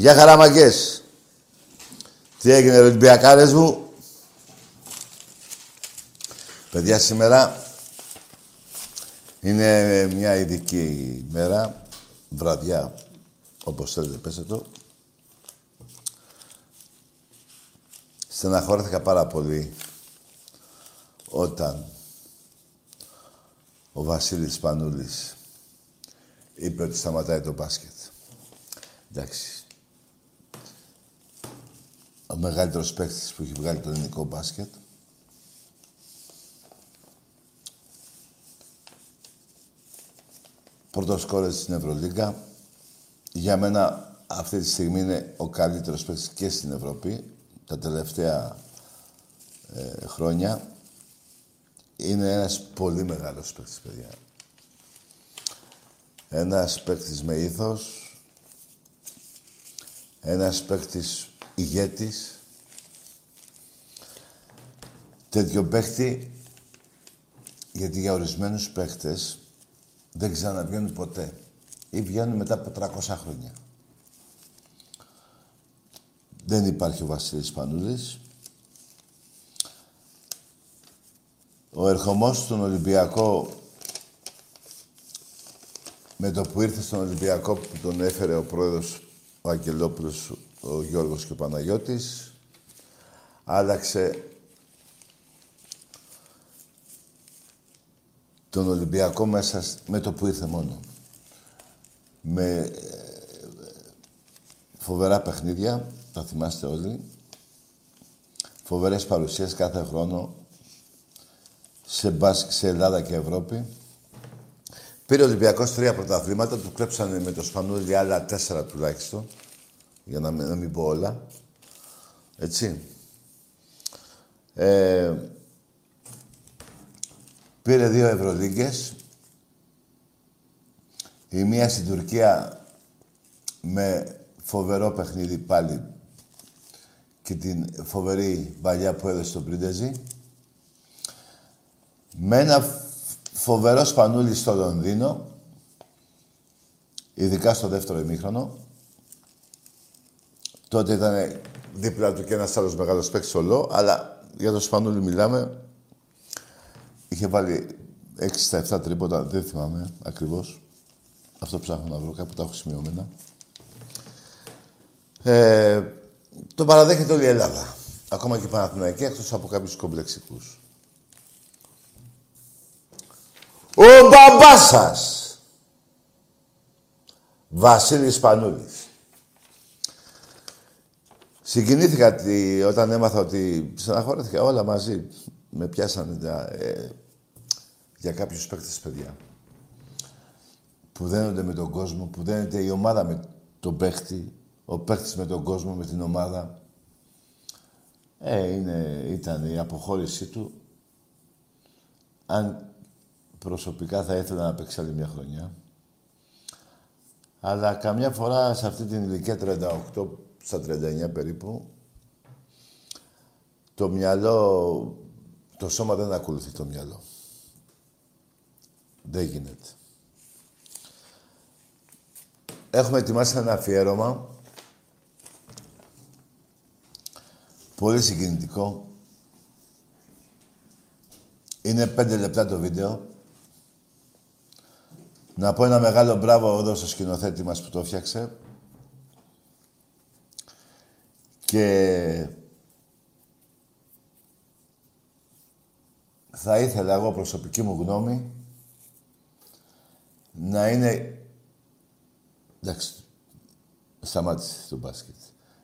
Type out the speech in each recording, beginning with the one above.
Γεια χαραμαγκές. Τι έγινε, Ολυμπιακάρες μου; Παιδιά, σήμερα είναι μια ειδική μέρα, βραδιά, όπως θέλετε πέστε το. Στεναχώρηθηκα πάρα πολύ όταν ο Βασίλης Πανούλης είπε ότι σταματάει το μπάσκετ. Εντάξει. Ο μεγαλύτερος παίκτης που έχει βγάλει το ελληνικό μπάσκετ. Πρώτος κόρες στην Ευρωλίγκα. Για μένα αυτή τη στιγμή είναι ο καλύτερος παίκτης και στην Ευρώπη. Τα τελευταία ε, χρόνια. Είναι ένας πολύ μεγάλος παίκτης, παιδιά. Ένας παίκτης με ήθος. Ένας παίκτης ηγέτης. Τέτοιο παίκτη, γιατί για ορισμένους παίκτες δεν ξαναβγαίνουν ποτέ. Ή βγαίνουν μετά από 300 χρόνια. Δεν υπάρχει ο Βασίλης Πανούλης. Ο ερχομός στον Ολυμπιακό με το που ήρθε στον Ολυμπιακό που τον έφερε ο πρόεδρος ο Αγγελόπουλος, ο Γιώργος και ο Παναγιώτης, άλλαξε τον Ολυμπιακό μέσα με το που ήρθε μόνο. Με ε, φοβερά παιχνίδια, τα θυμάστε όλοι. Φοβερές παρουσίες κάθε χρόνο σε, μπάσκ, σε Ελλάδα και Ευρώπη. Πήρε ο Ολυμπιακός τρία πρωταθλήματα, του κλέψανε με το Σπανούλι άλλα τέσσερα τουλάχιστον. Για να, να μην πω όλα. Έτσι. Ε, πήρε δύο Ευρωλίγκες. Η μία στην Τουρκία με φοβερό παιχνίδι πάλι και την φοβερή παλιά που έδωσε στον Πρίντεζη. Με ένα φοβερό σπανούλι στο Λονδίνο, ειδικά στο δεύτερο ημίχρονο. Τότε ήταν δίπλα του και ένας άλλος μεγάλος παίκτης ολό, αλλά για το σπανούλι μιλάμε. Είχε βάλει 6 στα 7 τρίποτα, δεν θυμάμαι ακριβώς. Αυτό ψάχνω να βρω, κάπου τα έχω σημειωμένα. Ε, το παραδέχεται όλη η Ελλάδα. Ακόμα και η Παναθηναϊκή, εκτός από κάποιους κομπλεξικούς. Ο μπαμπάς σας. Βασίλης Πανούλης. Συγκινήθηκα τη, όταν έμαθα ότι στεναχωρέθηκα όλα μαζί. Με πιάσανε ε, για κάποιους παίκτες παιδιά. Που δένονται με τον κόσμο, που δένεται η ομάδα με τον παίχτη, ο παίχτης με τον κόσμο, με την ομάδα. Ε, είναι, ήταν η αποχώρησή του. Αν προσωπικά θα ήθελα να παίξει άλλη μια χρονιά. Αλλά καμιά φορά σε αυτή την ηλικία 38, στα 39 περίπου, το μυαλό, το σώμα δεν ακολουθεί το μυαλό. Δεν γίνεται. Έχουμε ετοιμάσει ένα αφιέρωμα πολύ συγκινητικό. Είναι πέντε λεπτά το βίντεο. Να πω ένα μεγάλο μπράβο εδώ στο σκηνοθέτη μας που το φτιάξε. Και θα ήθελα εγώ προσωπική μου γνώμη να είναι... Εντάξει, σταμάτησε το μπάσκετ.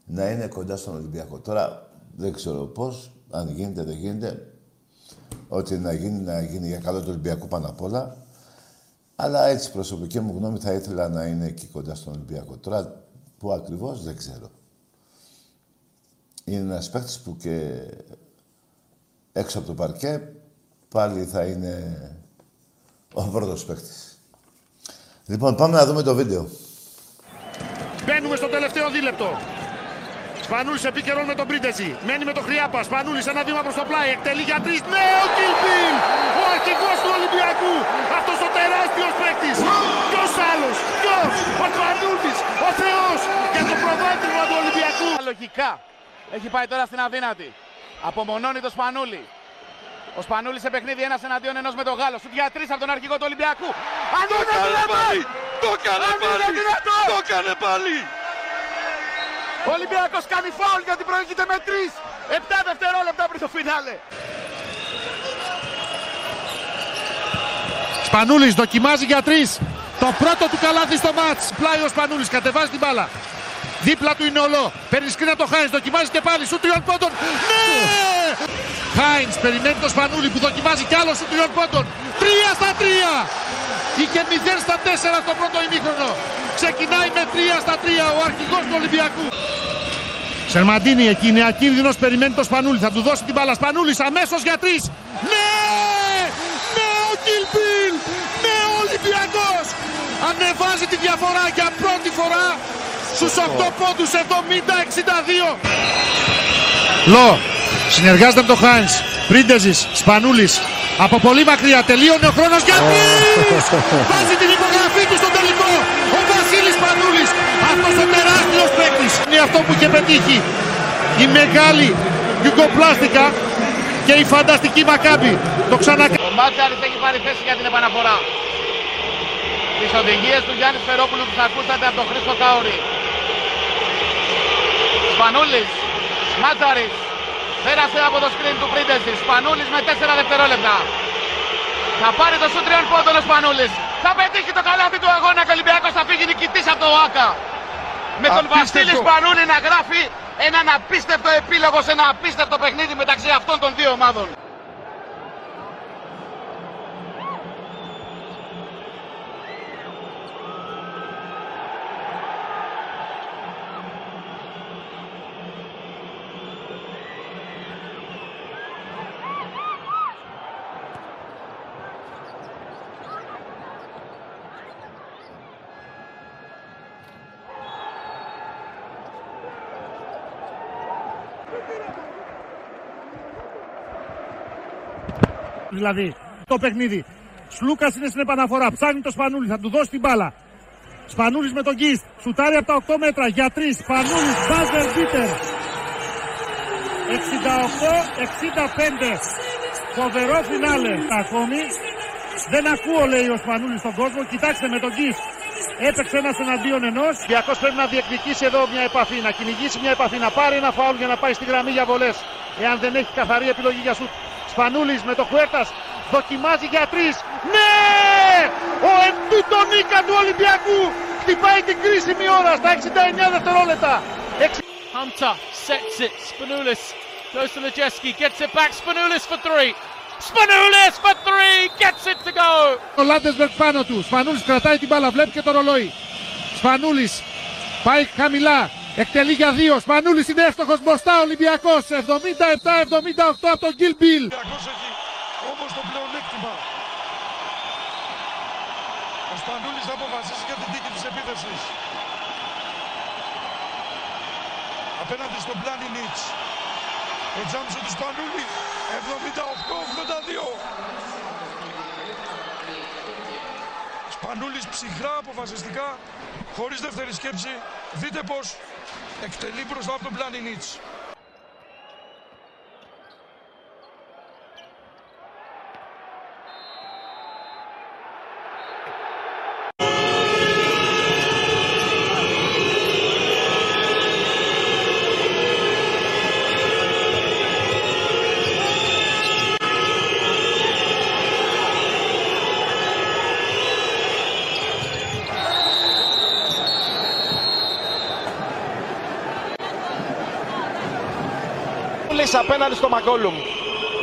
Να είναι κοντά στον Ολυμπιακό. Τώρα δεν ξέρω πώς, αν γίνεται, δεν γίνεται. Ό,τι να γίνει, να γίνει για καλό του Ολυμπιακού πάνω απ' όλα. Αλλά έτσι προσωπική μου γνώμη θα ήθελα να είναι εκεί κοντά στον Ολυμπιακό. Τώρα που ακριβώς δεν ξέρω. Είναι ένας παίκτης που και έξω από το παρκέ πάλι θα είναι ο πρώτος παίκτης. Λοιπόν, πάμε να δούμε το βίντεο. Μπαίνουμε στο τελευταίο δίλεπτο. Σπανούλης επικαιρών με τον Πρίντεζη. Μένει με τον Χρυάπα. Σπανούλης ένα βήμα προς το πλάι. Εκτελεί για τρεις. Ναι, ο Κιλπίλ! Ο αρχηγός του Ολυμπιακού. Αυτός ο τεράστιος παίκτης. Ποιος άλλος; Ποιος; Ο Σπανούλης. Ο Θεός. Για το προβάδισμα Κυριολεκτικά έχει πάει τώρα στην αδύνατη. Απομονώνει το Σπανούλη. Ο Σπανούλης σε παιχνίδι ένας εναντίον ενός με τον Γάλλο. Σου για τρει από τον αρχηγό του Ολυμπιακού. Αν Το είναι έκανε δυνατόν! πάλι! Το έκανε Αν είναι πάλι! δυνατόν! Το έκανε πάλι! Ο Ολυμπιακός κάνει φάουλ γιατί προηγείται με 3. 7 δευτερόλεπτα πριν το φινάλε. Σπανούλης δοκιμάζει για τρεις. Το πρώτο του καλάθι στο μάτς. Πλάι ο Σπανούλης, κατεβάζει την μπάλα. Δίπλα του είναι ολό. Παίρνει σκριν από το Χάινς, δοκιμάζει και πάλι. Σου τριών πόντων. Ναι! Χάινς περιμένει το Σπανούλη που δοκιμάζει κι άλλο σου τριών πόντων. Τρία στα τρία. Είχε 0 στα 4 στο πρώτο ημίχρονο. Ξεκινάει με 3 στα 3 ο αρχηγός του Ολυμπιακού. Σερμαντίνη εκεί είναι ακίνδυνος, περιμένει το Σπανούλη. Θα του δώσει την μπάλα. Σπανούλης αμέσως για τρεις. Ναι! Ναι ο Κιλπίλ! Ναι ο Ολυμπιακός! Ανεβάζει τη διαφορά για πρώτη φορά στους 8 πόντους 70-62. Λο, συνεργάζεται με τον Χάινς. Πρίντεζης, Σπανούλης. Από πολύ μακριά τελείωνε ο χρόνος για τρεις! Βάζει την υπογραφή του στο τελικό. Ο Βασίλης Σπανούλης. Αυτός ο τεράστιος παίκτης. Είναι αυτό που είχε πετύχει. Η μεγάλη γιουγκοπλάστικα και η φανταστική Μακάμπη. Το ξανακάνει. Ο Μάτσαρης έχει πάρει θέση για την επαναφορά. Τις οδηγίες του Γιάννης Φερόπουλου που θα ακούσατε από τον Χρήστο Κάουρη. Σπανούλης, Μάτσαρης, πέρασε από το σκριν του Πρίντεσης. Σπανούλης με 4 δευτερόλεπτα. Θα πάρει το σου τριών πόντων ο Σπανούλης. Θα πετύχει το καλάθι του αγώνα και ο Ολυμπιακός θα φύγει νικητής από το ΟΑΚΑ. Με τον Απίστευτο. Βασίλη Σπανούλη να γράφει έναν απίστευτο επίλογο σε ένα απίστευτο παιχνίδι μεταξύ αυτών των δύο ομάδων. Δηλαδή το παιχνίδι. Σλούκας είναι στην επαναφορά. Ψάχνει το Σπανούλης, θα του δώσει την μπάλα. Σπανούλης με τον Γκίστ. Σουτάρει από τα 8 μέτρα για 3. Σπανούλης, μπάζερ μπίτερ. 68-65. Φοβερό φινάλε ακόμη. Δεν ακούω λέει ο Σπανούλης στον κόσμο. Κοιτάξτε με τον Γκίστ. Έπαιξε ένας εναντίον ενός. Διακός πρέπει να διεκδικήσει εδώ μια επαφή, να κυνηγήσει μια επαφή, να πάρει ένα φάουλ για να πάει στη γραμμή για βολές. Εάν δεν έχει καθαρή επιλογή για σουτ. Σπανούλης με το Χουέρτας δοκιμάζει για τρεις. Ναι! Ο Εν τούτω νίκα του Ολυμπιακού χτυπάει την κρίσιμη ώρα στα 69 δευτερόλεπτα. Hunter sets it. Spanoulis goes to Lejeski, gets it back. Spanoulis for three. Spanoulis for three, gets it to go. Ο Λάντεσμπεργκ πάνω του. Σπανούλης κρατάει την μπάλα, βλέπει και το ρολόι. Σπανούλης πάει χαμηλά. Εκτελεί για δύο. Σπανούλης είναι εύστοχος μπροστά. Ολυμπιακός 77-78 από τον Γκίλ Μπιλ. Ολυμπιακός έχει όμως το πλεονέκτημα. Ο Σπανούλης θα αποφασίσει για την τίκη της επίθεσης. Απέναντι στον Πλάνι Νίτς. Ο Τζάμψο του Σπανούλη 78-82. Σπανούλης ψυχρά αποφασιστικά, χωρίς δεύτερη σκέψη. Δείτε πως εκτελεί μπροστά από τον Πλάνι Νίτς. Σπανούλης απέναντι στο Μακόλουμ.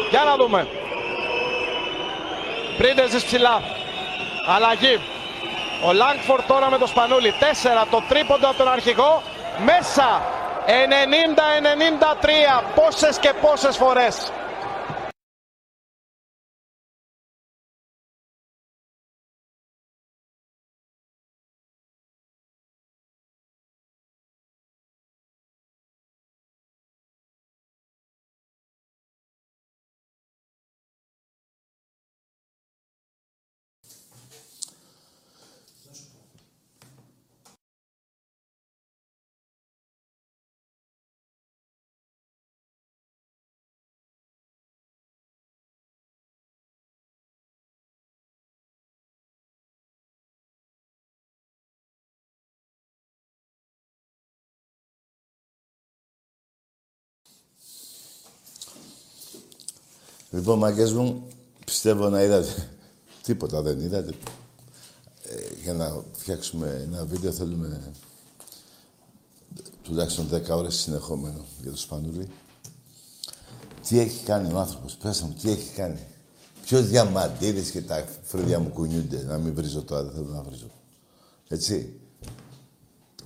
Για να δούμε. Πρίντεζης ψηλά. Αλλαγή. Ο Λάγκφορ τώρα με το Σπανούλη. 4 το τρίποντο από τον αρχηγό. Μέσα. 90-93. Πόσες και πόσες φορές. Λοιπόν, μαγκές μου, πιστεύω να είδατε. Τίποτα δεν είδατε. Ε, για να φτιάξουμε ένα βίντεο θέλουμε τουλάχιστον 10 ώρες συνεχόμενο για το Σπανούλι. Τι έχει κάνει ο άνθρωπος, πες μου, τι έχει κάνει. Ποιος διαμαντήρης και τα φρύδια μου κουνιούνται. Να μην βρίζω τώρα, δεν θέλω να βρίζω. Έτσι.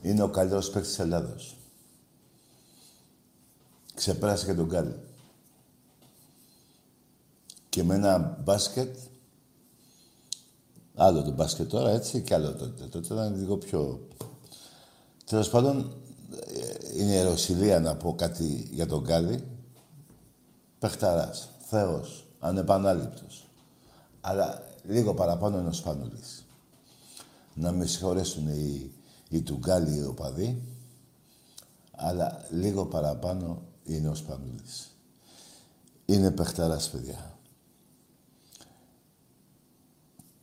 Είναι ο καλύτερος παίκτης της Ελλάδος. Ξεπέρασε και τον Γκάλι. Και με ένα μπάσκετ, άλλο το μπάσκετ τώρα, έτσι, και άλλο τότε. Τότε ήταν λίγο πιο... Τέλος πάντων, είναι ιεροσιλία να πω κάτι για τον Γκάλι. Πεχταράς, Θεός, ανεπανάληπτος. Αλλά λίγο παραπάνω είναι ο Σπανούλης. Να με συγχωρέσουν οι, οι Τουγκάλοι οι οπαδοί, αλλά λίγο παραπάνω είναι ο Σπανούλης. Είναι παιχταράς, παιδιά.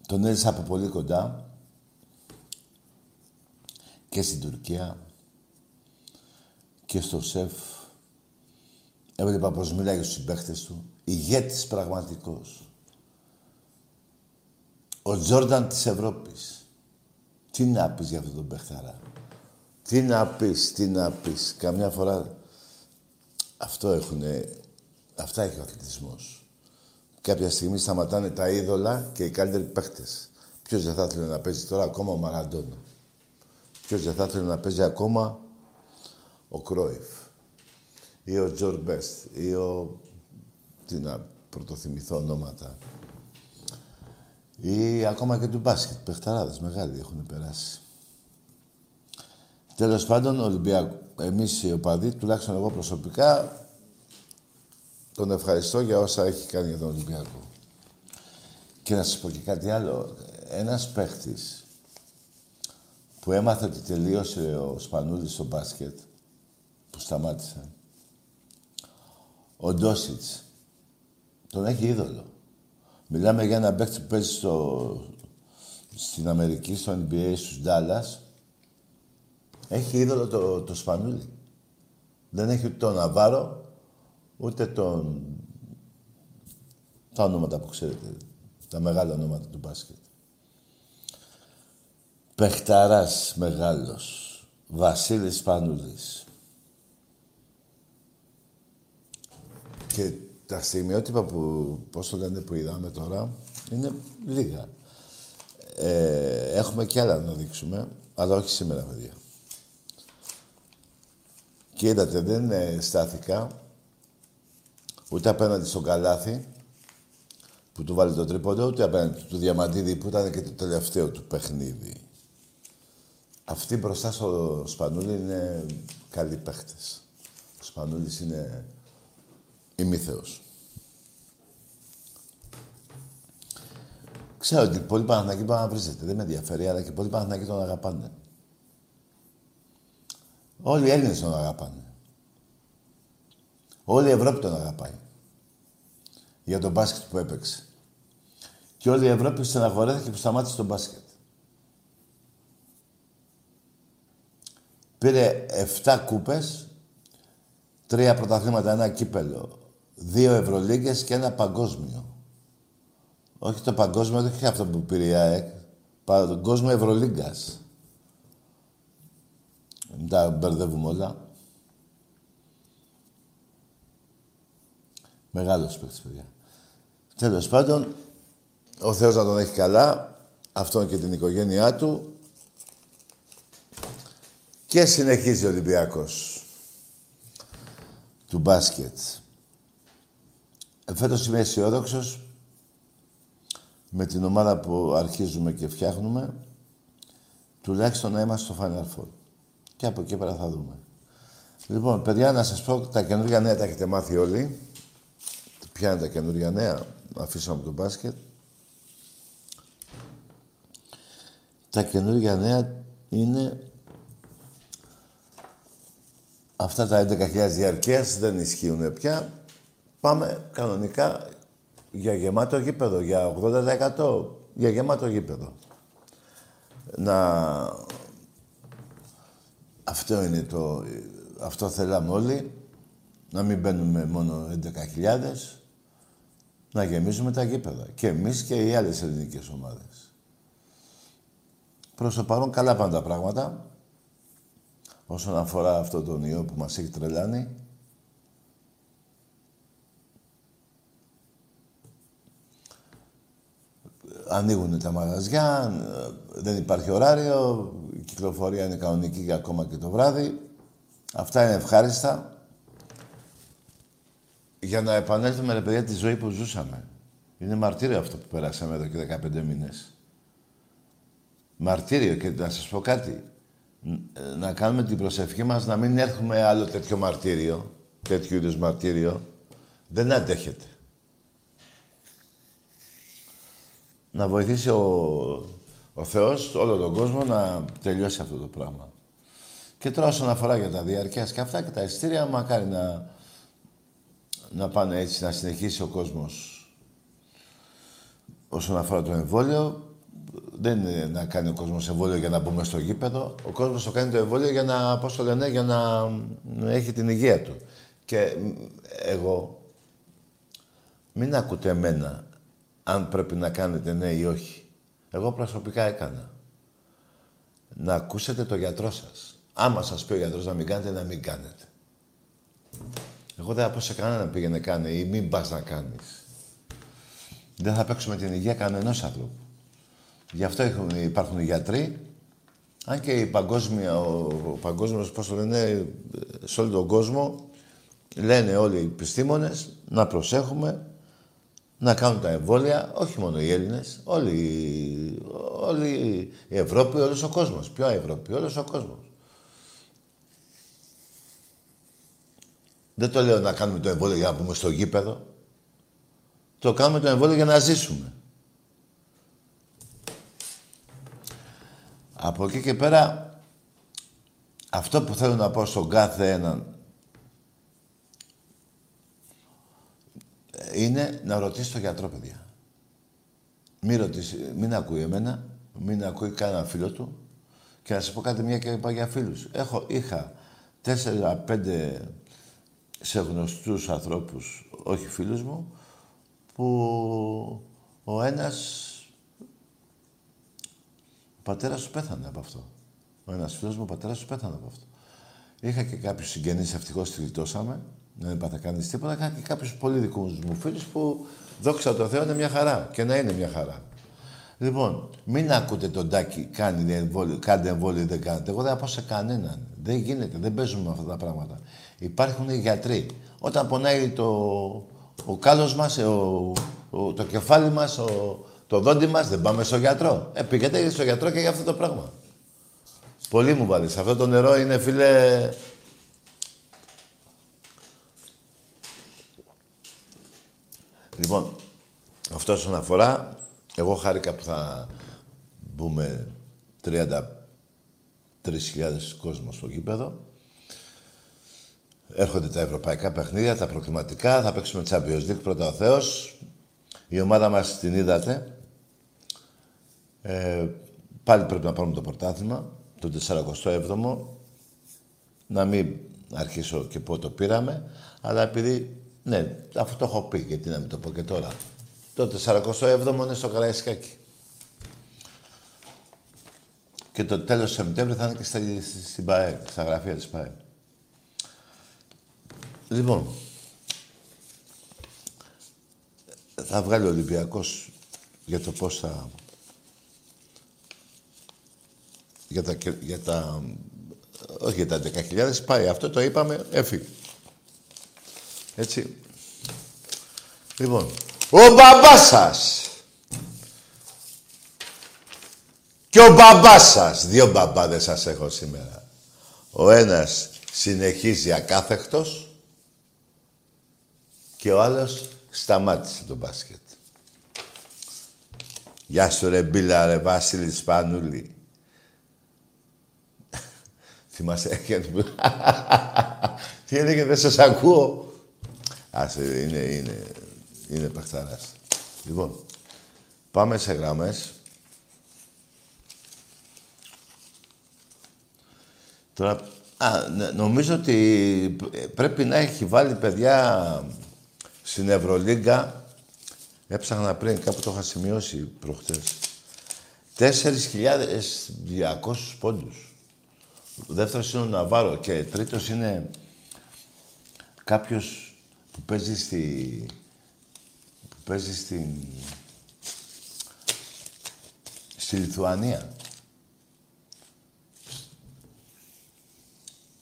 Τον έζησα από πολύ κοντά και στην Τουρκία και στο ΣΕΦ. Έβλεπα πως μιλάει στους συμπαίχτες του. Ηγέτης πραγματικός. Ο Τζόρνταν της Ευρώπης. Τι να πεις για αυτόν τον παιχταρά. Τι να πεις, τι να πεις; Καμιά φορά αυτό έχουνε... Αυτά έχει ο αθλητισμός. Κάποια στιγμή σταματάνε τα είδωλα και οι καλύτεροι παίχτες. Ποιος δεν θα ήθελε να παίζει τώρα ακόμα ο Μαραντόνα; Ποιος δεν θα ήθελε να παίζει ακόμα ο Κρόιφ ή ο Τζορ Μπέστ ή ο... Τι να πρωτοθυμηθώ ονόματα. Ή ακόμα και του μπάσκετ. Πεχταράδες μεγάλοι έχουν περάσει. Τέλος πάντων, ο Ολυμπιακό, εμείς οι οπαδοί, τουλάχιστον εγώ προσωπικά, τον ευχαριστώ για όσα έχει κάνει για τον Ολυμπιακός. Και να σας πω και κάτι άλλο. Ένας παίχτης που έμαθε ότι τελείωσε ο Σπανούλης στο μπάσκετ, που σταμάτησε, ο Ντόσιτς, τον έχει είδωλο. Μιλάμε για ένα παίχτη που παίζει στο, στην Αμερική, στο NBA, στους Dallas. Έχει είδωλο το, το Σπανούλη. Δεν έχει ούτε τον Ναβάρο, ούτε τον... τα ονόματα που ξέρετε. Τα μεγάλα ονόματα του μπάσκετ. Πεχταράς μεγάλος. Βασίλης Σπανούλης. Και τα στιγμιότυπα που, πώς το λένε, που είδαμε τώρα, είναι λίγα. Ε, έχουμε και άλλα να δείξουμε, αλλά όχι σήμερα, παιδιά. Και είδατε, δεν ε, στάθηκα ούτε απέναντι στον Καλάθι, που του βάλει το τρίποντο, ούτε απέναντι του Διαμαντίδη, που ήταν και το τελευταίο του παιχνίδι. Αυτοί μπροστά στο Σπανούλη είναι καλοί παίχτες. Ο Σπανούλης είναι ημίθεος. Ξέρω ότι πολλοί Παναθηναϊκοί πάνε να βρίζετε. Δεν με ενδιαφέρει, αλλά και πολλοί Παναθηναϊκοί τον αγαπάνε. Όλοι οι Έλληνες τον αγαπάνε. Όλη η Ευρώπη τον αγαπάει. Για τον μπάσκετ που έπαιξε. Και όλη η Ευρώπη στεναχωρέθηκε που σταμάτησε τον μπάσκετ. Πήρε 7 κούπες, τρία πρωταθλήματα, ένα κύπελο, δύο Ευρωλίγκες και ένα παγκόσμιο. Όχι το παγκόσμιο, δεν είχε αυτό που πήρε η ΑΕΚ. Παγκόσμιο Ευρωλίγκας. Μην τα μπερδεύουμε όλα. Μεγάλος παίκτης, παιδιά. Τέλος πάντων, ο Θεός να τον έχει καλά, αυτόν και την οικογένειά του. Και συνεχίζει ο Ολυμπιακός του μπάσκετ. Φέτος είμαι αισιόδοξος με την ομάδα που αρχίζουμε και φτιάχνουμε, τουλάχιστον να είμαστε στο Final Four. Και από εκεί πέρα θα δούμε. Λοιπόν, παιδιά, να σας πω, τα καινούργια νέα τα έχετε μάθει όλοι. Ποια είναι τα καινούργια νέα, αφήσαμε το μπάσκετ. Τα καινούργια νέα είναι αυτά τα 11.000 διαρκείας δεν ισχύουν πια. Πάμε κανονικά για γεμάτο γήπεδο, για 80% για γεμάτο γήπεδο. Να... Αυτό είναι το... Αυτό θέλαμε όλοι. Να μην μπαίνουμε μόνο 11.000. να γεμίζουμε τα γήπεδα. Και εμείς και οι άλλες ελληνικές ομάδες. Προς το παρόν καλά πάνε τα πράγματα. Όσον αφορά αυτό τον ιό που μας έχει τρελάνει. Ανοίγουν τα μαγαζιά, δεν υπάρχει ωράριο, η κυκλοφορία είναι κανονική για ακόμα και το βράδυ. Αυτά είναι ευχάριστα για να επανέλθουμε, ρε παιδιά, τη ζωή που ζούσαμε. Είναι μαρτύριο αυτό που περάσαμε εδώ και 15 μήνες. Μαρτύριο και να σας πω κάτι. Να κάνουμε την προσευχή μας να μην έχουμε άλλο τέτοιο μαρτύριο, τέτοιου είδους μαρτύριο. Δεν αντέχεται. Να βοηθήσει ο, ο Θεός όλο τον κόσμο να τελειώσει αυτό το πράγμα. Και τώρα όσον αφορά για τα διαρκεία και αυτά και τα ειστήρια, μακάρι να να πάνε έτσι, να συνεχίσει ο κόσμος όσον αφορά το εμβόλιο. Δεν είναι να κάνει ο κόσμος εμβόλιο για να μπούμε στο γήπεδο. Ο κόσμος το κάνει το εμβόλιο για να, πώς το λένε, για να έχει την υγεία του. Και εγώ, μην ακούτε εμένα αν πρέπει να κάνετε ναι ή όχι. Εγώ προσωπικά έκανα. Να ακούσετε το γιατρό σας. Άμα σας πει ο γιατρός να μην κάνετε, να μην κάνετε. Εγώ δεν θα πω σε κανέναν πήγαινε κάνε ή μην πας να κάνεις. Δεν θα παίξουμε την υγεία κανενός ανθρώπου. Γι' αυτό έχουν, υπάρχουν οι γιατροί. Αν και η παγκόσμια, ο, ο παγκόσμιος, πώς το λένε, σε όλο τον κόσμο, λένε όλοι οι επιστήμονες να προσέχουμε, να κάνουν τα εμβόλια, όχι μόνο οι Έλληνες, όλη, όλη η Ευρώπη, όλος ο κόσμος. Ποια Ευρώπη, όλος ο κόσμος. Δεν το λέω να κάνουμε το εμβόλιο για να πούμε στο γήπεδο. Το κάνουμε το εμβόλιο για να ζήσουμε. Από εκεί και πέρα, αυτό που θέλω να πω στον κάθε έναν είναι να ρωτήσει τον γιατρό, παιδιά. Μην, ρωτήσει, μην ακούει εμένα, μην ακούει κανένα φίλο του. Και να σας πω κάτι μια και είπα για φίλους. Έχω, είχα τέσσερα-πέντε σε γνωστούς ανθρώπους, όχι φίλους μου, που ο ένας ο πατέρας του πέθανε από αυτό. Ο ένας φίλος μου, ο πατέρας του πέθανε από αυτό. Είχα και κάποιους συγγενείς, ευτυχώς τη γλιτώσαμε, δεν έπαθα κανείς τίποτα. Είχα και κάποιους πολύ δικούς μου φίλους που, δόξα τω Θεώ, είναι μια χαρά και να είναι μια χαρά. Λοιπόν, μην ακούτε τον Τάκη, κάνει εμβόλιο, κάντε εμβόλιο, δεν κάνετε. Εγώ δεν θα πω σε κανέναν. Δεν γίνεται, δεν παίζουμε με αυτά τα πράγματα. Υπάρχουν γιατροί. Όταν πονάει το, ο κάλος μας, ο, ο, το κεφάλι μας, ο, το δόντι μας, δεν πάμε στο γιατρό. Ε, πήγαινε στο γιατρό και για αυτό το πράγμα. Πολύ μου βάλεις. Αυτό το νερό είναι, φίλε... Λοιπόν, αυτό όσον αφορά, εγώ χάρηκα που θα μπούμε 33.000 κόσμο στο γήπεδο. Έρχονται τα ευρωπαϊκά παιχνίδια, τα προκληματικά. Θα παίξουμε Champions League πρώτα ο Θεός. Η ομάδα μας την είδατε. Ε, πάλι πρέπει να πάρουμε το πρωτάθλημα, το 47ο. Να μην αρχίσω και πού το πήραμε, αλλά επειδή, ναι, αφού το έχω πει, γιατί να μην το πω και τώρα. Το 47ο είναι στο Καραϊσκάκι. Και το τέλος του Σεπτέμβρη θα είναι και στην ΠΑΕ, στα γραφεία της ΠΑΕ. Λοιπόν, θα βγάλει ο Ολυμπιακός για το πώς θα... Για τα, για τα... Όχι για τα 10.000, πάει. Αυτό το είπαμε, έφυγε. Έτσι. Λοιπόν, ο μπαμπάς σας και ο μπαμπάς σας, δύο μπαμπάδες σας έχω σήμερα. Ο ένας συνεχίζει ακάθεκτος και ο άλλος σταμάτησε το μπάσκετ. Γεια σου ρε Μπίλα ρε Βάσιλη Σπανούλη. Θυμάσαι, τι έλεγε, δεν σας ακούω. Άσε, είναι, είναι, είναι παιχταράς. Λοιπόν, πάμε σε γραμμές. Τώρα, α, νομίζω ότι πρέπει να έχει βάλει παιδιά στην Ευρωλίγκα Έψαχνα πριν, κάπου το είχα σημειώσει προχτές. 4.200 πόντους. Ο δεύτερος είναι ο Ναβάρο και τρίτος είναι κάποιος που παίζει στη... που παίζει στην... στη Λιθουανία.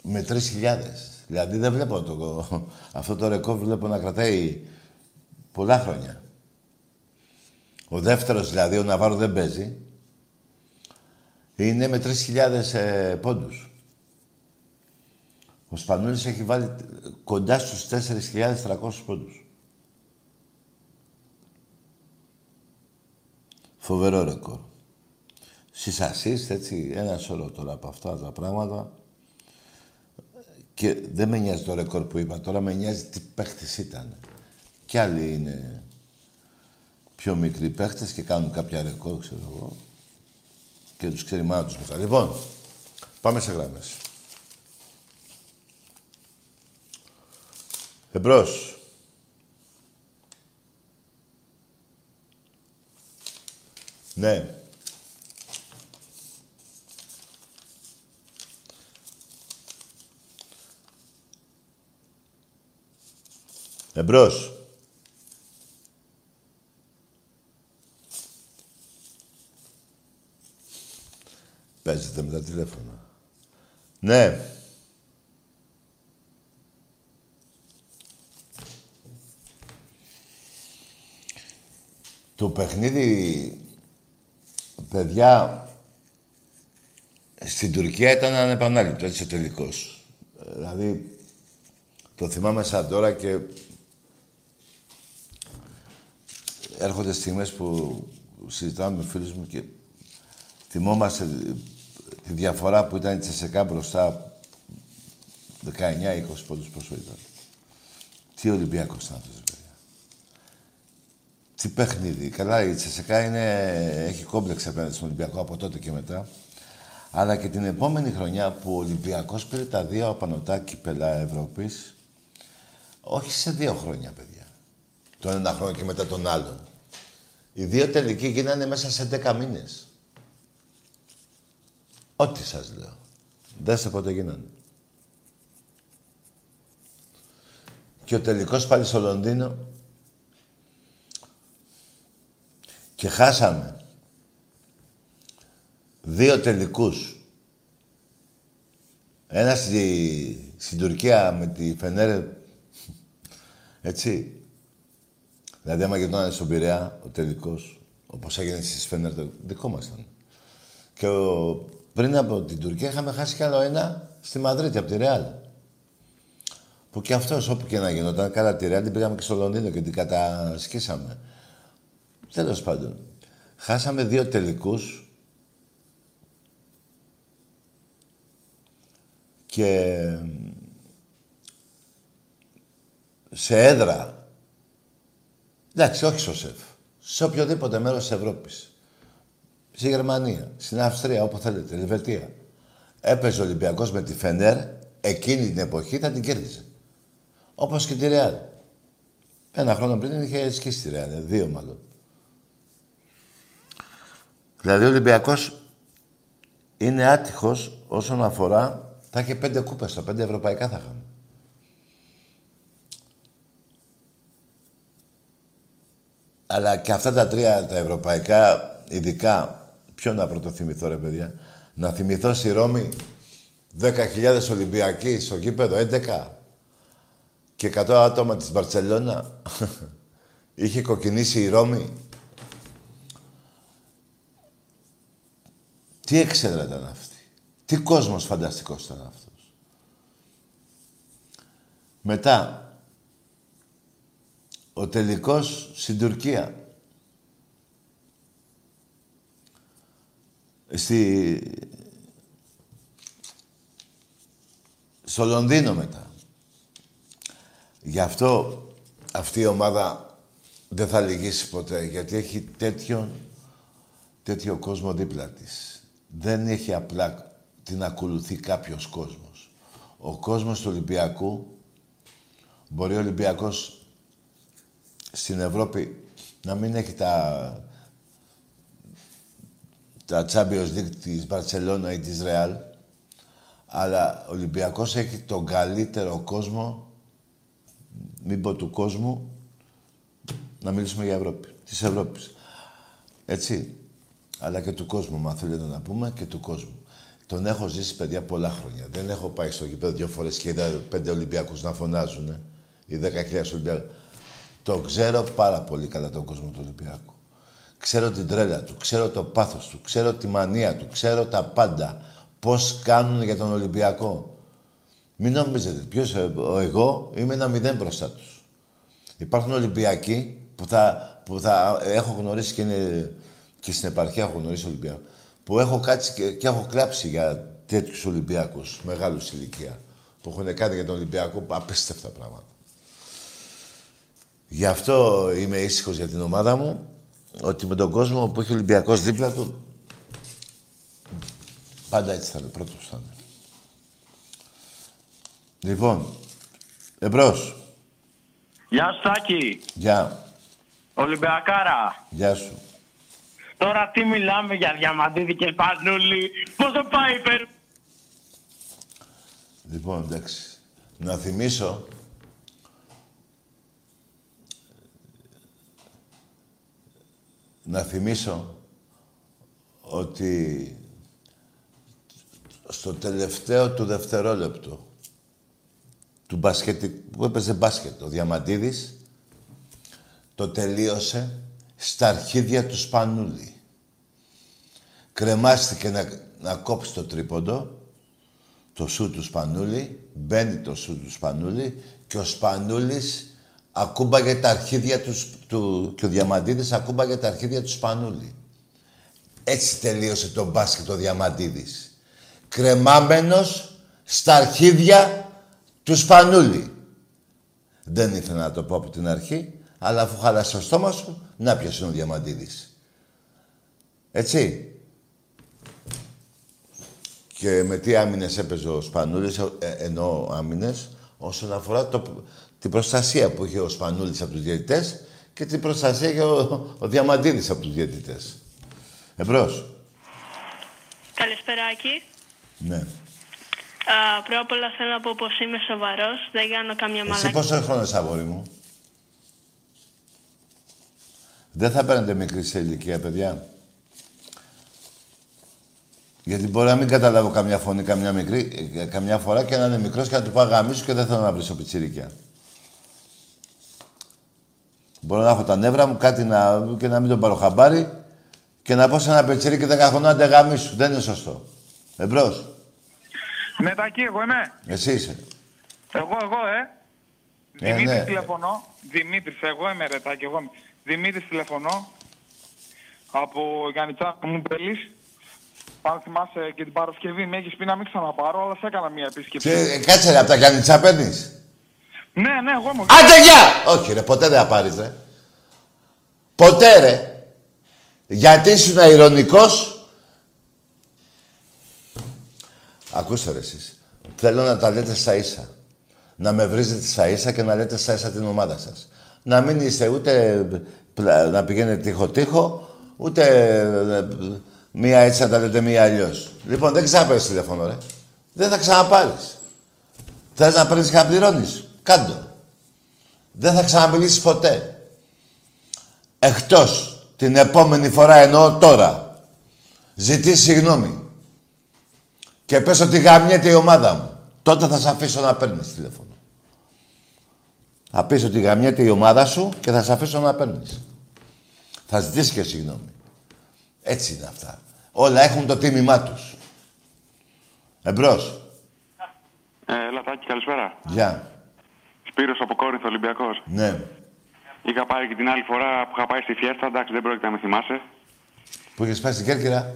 Με 3.000. Δηλαδή δεν βλέπω το... αυτό το ρεκόρ βλέπω να κρατάει πολλά χρόνια. Ο δεύτερος δηλαδή, ο Ναβάρο δεν παίζει. Είναι με 3.000 ε, πόντους. Ο Σπανούλης έχει βάλει κοντά στους 4.300 πόντους. Φοβερό ρεκόρ. Στις ασίστ, έτσι, ένα σωρό τώρα από αυτά τα πράγματα. Και δεν με νοιάζει το ρεκόρ που είπα, τώρα με νοιάζει τι παίχτης ήταν. Κι άλλοι είναι πιο μικροί παίχτες και κάνουν κάποια ρεκόρ, ξέρω εγώ. Και τους ξέρει μάνα τους μετά. Λοιπόν, πάμε σε γράμμες. Εμπρός. Ναι. Εμπρός. Παίζετε με τα τηλέφωνα. Ναι. Το παιχνίδι, παιδιά, στην Τουρκία ήταν ανεπανάληπτο, έτσι ο τελικός. Δηλαδή, το θυμάμαι σαν τώρα και έρχονται στιγμές που συζητάμε με φίλους μου και θυμόμαστε τη διαφορά που ήταν η Τσεσεκά μπροστά 19-20 πόντους πόσο ήταν. Τι Ολυμπιακός ήταν αυτός, παιδιά. Τι παιχνίδι. Καλά, η Τσεσεκά είναι, έχει κόμπλεξ απέναντι στον Ολυμπιακό από τότε και μετά. Αλλά και την επόμενη χρονιά που ο Ολυμπιακός πήρε τα δύο απανοτά κύπελα Ευρώπης, όχι σε δύο χρόνια, παιδιά. Το ένα χρόνο και μετά τον άλλον. Οι δύο τελικοί γίνανε μέσα σε 10 μήνες. Ό,τι σας λέω. Δέστε πότε γίνανε. Και ο τελικός πάλι στο Λονδίνο και χάσαμε δύο τελικούς. Ένας στη, στην Τουρκία με τη Φενέρ, έτσι. Δηλαδή, άμα γινόταν στον Πειραιά, ο τελικός, όπως έγινε στις Φενέρ, το δικό μας ήταν. Και ο, πριν από την Τουρκία είχαμε χάσει κι άλλο ένα στη Μαδρίτη, από τη Ρεάλ. Που και αυτός όπου και να γινόταν, καλά τη Ρεάλ την πήγαμε και στο Λονδίνο και την κατασκήσαμε. Τέλος πάντων. Χάσαμε δύο τελικούς και σε έδρα. Εντάξει, όχι στο ΣΕΦ. Σε οποιοδήποτε μέρος της Ευρώπης. Στη Γερμανία, στην Αυστρία, όπου θέλετε, Ελβετία. Έπαιζε ο Ολυμπιακός με τη Φενέρ, εκείνη την εποχή θα την κέρδιζε. Όπως και τη Ρεάλ. Ένα χρόνο πριν είχε σκίσει τη Ρεάλ, δύο μάλλον. Δηλαδή ο Ολυμπιακός είναι άτυχος όσον αφορά... Θα είχε πέντε κούπες, τα πέντε ευρωπαϊκά θα είχαμε. Αλλά και αυτά τα τρία τα ευρωπαϊκά, ειδικά, ποιο να πρωτοθυμηθώ ρε παιδιά, να θυμηθώ στη Ρώμη 10.000 Ολυμπιακοί στο γήπεδο, 11 και 100 άτομα της Μπαρτσελώνα. Είχε κοκκινήσει η Ρώμη Τι έξεδρα ήταν αυτή. Τι κόσμος φανταστικός ήταν αυτός; Μετά, ο τελικός στην Τουρκία. Στη... Στο Λονδίνο μετά. Γι' αυτό αυτή η ομάδα δεν θα λυγίσει ποτέ, γιατί έχει τέτοιον, τέτοιο κόσμο δίπλα της δεν έχει απλά την ακολουθεί κάποιος κόσμος. Ο κόσμος του Ολυμπιακού μπορεί ο Ολυμπιακός στην Ευρώπη να μην έχει τα, τα Champions League της Μπαρσελόνα ή της Ρεάλ, αλλά ο Ολυμπιακός έχει τον καλύτερο κόσμο, μην πω του κόσμου, να μιλήσουμε για Ευρώπη, της Ευρώπης. Έτσι. Αλλά και του κόσμου, μα θέλετε να πούμε, και του κόσμου. Τον έχω ζήσει, παιδιά, πολλά χρόνια. Δεν έχω πάει στο γήπεδο δύο φορές και είδα πέντε Ολυμπιακούς να φωνάζουν. Ε. Οι δέκα χιλιάδες Ολυμπιακούς. Το ξέρω πάρα πολύ καλά τον κόσμο του Ολυμπιακού. Ξέρω την τρέλα του, ξέρω το πάθος του, ξέρω τη μανία του, ξέρω τα πάντα. Πώς κάνουν για τον Ολυμπιακό. Μην νομίζετε, ποιος, ε, εγώ είμαι ένα μηδέν μπροστά τους. Υπάρχουν Ολυμπιακοί που θα, που θα έχω γνωρίσει και, είναι, και στην επαρχία έχω γνωρίσει Ολυμπιακό. Που έχω κάτσει και, και έχω κλάψει για τέτοιους Ολυμπιακούς μεγάλους ηλικία. Που έχουν κάνει για τον Ολυμπιακό απίστευτα πράγματα. Γι' αυτό είμαι ήσυχος για την ομάδα μου, ότι με τον κόσμο που έχει ο Ολυμπιακός δίπλα του, πάντα έτσι θα είναι, πρώτος θα είναι. Λοιπόν, εμπρός. Γεια σου Τάκη. Γεια. Ολυμπιακάρα. Γεια σου. Τώρα τι μιλάμε για Διαμαντίδη και Σπανούλη. Πώς το πάει υπέρ... Λοιπόν, εντάξει. Να θυμίσω να θυμίσω ότι στο τελευταίο του δευτερόλεπτο του μπασκετι... που έπαιζε μπάσκετ ο Διαμαντίδης το τελείωσε στα αρχίδια του Σπανούλη. Κρεμάστηκε να, να κόψει το τρίποντο, το σου του Σπανούλη, μπαίνει το σου του Σπανούλη και ο Σπανούλης ακούμπαγε τα αρχίδια τους, του και ο Διαμαντίδης ακούμπαγε τα αρχίδια του Σπανούλη. Έτσι τελείωσε το μπάσκετ ο Διαμαντίδης. Κρεμάμενος στα αρχίδια του Σπανούλη. Δεν ήθελα να το πω από την αρχή, αλλά αφού χάλασε το στόμα σου, να ποιος είναι ο Διαμαντίδης. Έτσι. Και με τι άμυνες έπαιζε ο Σπανούλης, ε, ενώ άμυνες, όσον αφορά το, την προστασία που είχε ο Σπανούλης από τους διαιτητές και την προστασία είχε ο, ο Διαμαντίδης από τους διαιτητές. Εμπρός. Καλησπέρα, Άκη. Ναι. Α, πρώτα απ' όλα θέλω να πω πως είμαι σοβαρός, δεν κάνω καμία Εσύ μαλακία. πόσο χρόνο είσαι, αγόρι μου; Δεν θα παίρνετε μικρή σε ηλικία, παιδιά. Γιατί μπορεί να μην καταλάβω καμιά φωνή, καμιά, μικρή, ε, καμιά φορά και να είναι μικρός και να του πάω γαμίσου και δεν θέλω να βρίσκω πιτσιρίκια. Μπορώ να έχω τα νεύρα μου, κάτι να, και να μην τον πάρω χαμπάρι και να πω σε ένα πιτσιρίκι 10 χρονών άντε γαμίσου. Δεν είναι σωστό. Εμπρός. Ναι, Τάκη, εγώ είμαι. Εσύ είσαι. Εγώ, εγώ, ε. Ε, Δημήτρης ναι. τηλεφωνώ. Δημήτρης, εγώ είμαι ρε Τάκη, εγώ είμαι. Δημήτρης τηλεφωνώ. Από Γιάννητσά μου πέλης. Αν θυμάσαι και την Παρασκευή, με έχεις πει να μην ξαναπάρω, αλλά σε έκανα μια επίσκεψη. Και, ε, κάτσε ρε, από τα Γιάννη παίρνεις. Ναι, ναι, εγώ είμαι. Άντε γεια! Όχι ρε, ποτέ δεν θα πάρεις ρε. Ποτέ ρε. Γιατί ήσουν ηρωνικός. Ακούστε ρε εσείς. Θέλω να τα λέτε στα ίσα. Να με βρίζετε στα ίσα και να λέτε στα ίσα την ομάδα σας. Να μην είστε ούτε πλα- να πηγαίνετε τείχο-τείχο, ούτε ε, μία έτσι να τα λέτε μία αλλιώς. Λοιπόν, δεν ξαναπαίρνεις τηλέφωνο, ρε. Δεν θα ξαναπάρεις. Θες να παίρνεις και να πληρώνεις. Κάντο. Δεν θα ξαναμιλήσεις ποτέ. Εκτός την επόμενη φορά εννοώ τώρα. Ζητείς συγγνώμη. Και πες ότι γαμιέται η ομάδα μου. Τότε θα σε αφήσω να παίρνεις τηλέφωνο. Θα πεις ότι γαμιέται η ομάδα σου και θα σε αφήσω να παίρνεις. Θα ζητήσεις και συγγνώμη. Έτσι είναι αυτά. Όλα έχουν το τίμημά τους. Εμπρός. Ε, έλα, Τάκη, καλησπέρα. Γεια. Σπύρος από Κόρινθο, Ολυμπιακός. Ναι. Είχα πάει και την άλλη φορά που είχα πάει στη Φιέστα, εντάξει, δεν πρόκειται να με θυμάσαι. Που είχες πάει στην Κέρκυρα;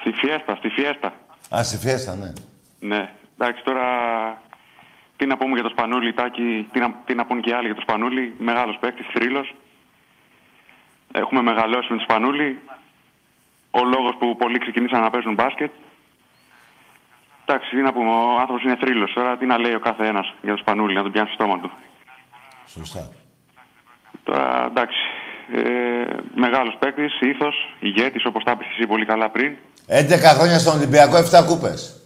Στη Φιέστα, στη Φιέστα. Α, στη Φιέστα, ναι. Ναι. Εντάξει, τώρα τι να πούμε για το Σπανούλι, Τάκη, τι να, τι να πούν και οι άλλοι για το Σπανούλι. Μεγάλος παίκτης, θρύλος. Έχουμε μεγαλώσει με το Σπανούλι. Ο λόγος που πολλοί ξεκινήσαν να παίζουν μπάσκετ. Εντάξει, τι να πούμε, ο άνθρωπος είναι θρύλος. Τώρα τι να λέει ο κάθε ένας για το Σπανούλι, να τον πιάνει στο στόμα του. Σωστά. Τώρα εντάξει, Ε, μεγάλος παίκτης, ήθος, ηγέτης, όπως τα είπες εσύ πολύ καλά πριν. 11 χρόνια στον Ολυμπιακό, 7 κούπες.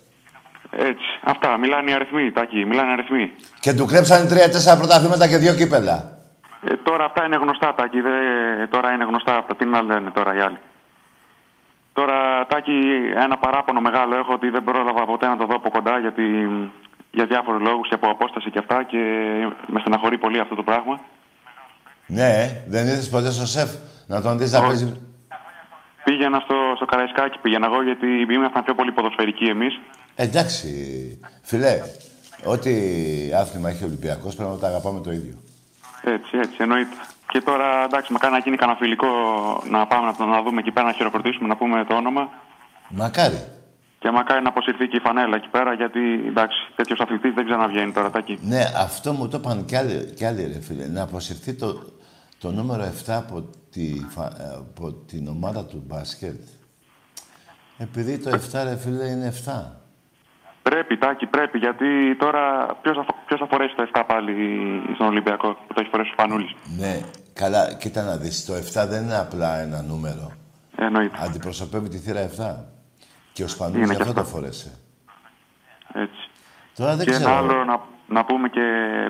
Έτσι. Αυτά. Μιλάνε οι αριθμοί, Τάκη. Μιλάνε οι αριθμοί. Και του κλέψανε 3-4 πρωταθλήματα και 2 κύπελα. Ε, τώρα αυτά είναι γνωστά, Τάκη. Δε, τώρα είναι γνωστά αυτά. Τι να λένε τώρα οι άλλοι. Τώρα, Τάκη, ένα παράπονο μεγάλο έχω ότι δεν πρόλαβα ποτέ να το δω από κοντά γιατί για διάφορους λόγους και από απόσταση και αυτά και με στεναχωρεί πολύ αυτό το πράγμα. Ναι, δεν ήρθες ποτέ στο σεφ να τον δεις να Όχι. παίζει. Πήγαινα στο, στο Καραϊσκάκι, πήγαινα εγώ γιατί ήμασταν πιο πολύ ποδοσφαιρικοί εμείς. Εντάξει, φιλέ, ό,τι άθλημα έχει ο Ολυμπιακός πρέπει να τα αγαπάμε το ίδιο. Έτσι, έτσι, εννοείται. Και τώρα, εντάξει, με κάνει να γίνει κανένα φιλικό να πάμε να, να δούμε εκεί πέρα, να χειροκροτήσουμε, να πούμε το όνομα. Μακάρι. Και μακάρι να αποσυρθεί και η φανέλα εκεί πέρα, γιατί εντάξει, τέτοιος αθλητής δεν ξαναβγαίνει τώρα, Τάκη. Ναι, αυτό μου το είπαν κι άλλοι, κι άλλοι ρε φίλε. Να αποσυρθεί το, το νούμερο 7 από, τη, φα- ε, από την ομάδα του μπάσκετ. Επειδή το 7 ρε φίλε είναι 7. Πρέπει, Τάκη, πρέπει, γιατί τώρα ποιος θα, ποιος θα φορέσει το 7 πάλι στον Ολυμπιακό που το έχει φορέσει ο Φανούλης; Ναι, καλά, κοίτα να δεις. Το 7 δεν είναι απλά ένα νούμερο. Εννοείται. Αντιπροσωπεύει τη θύρα 7. Και ο Σπανούλης Είναι γι' και αυτό το αυτό. φορέσε. Έτσι. Τώρα δεν και ξέρω. ένα άλλο να, να πούμε και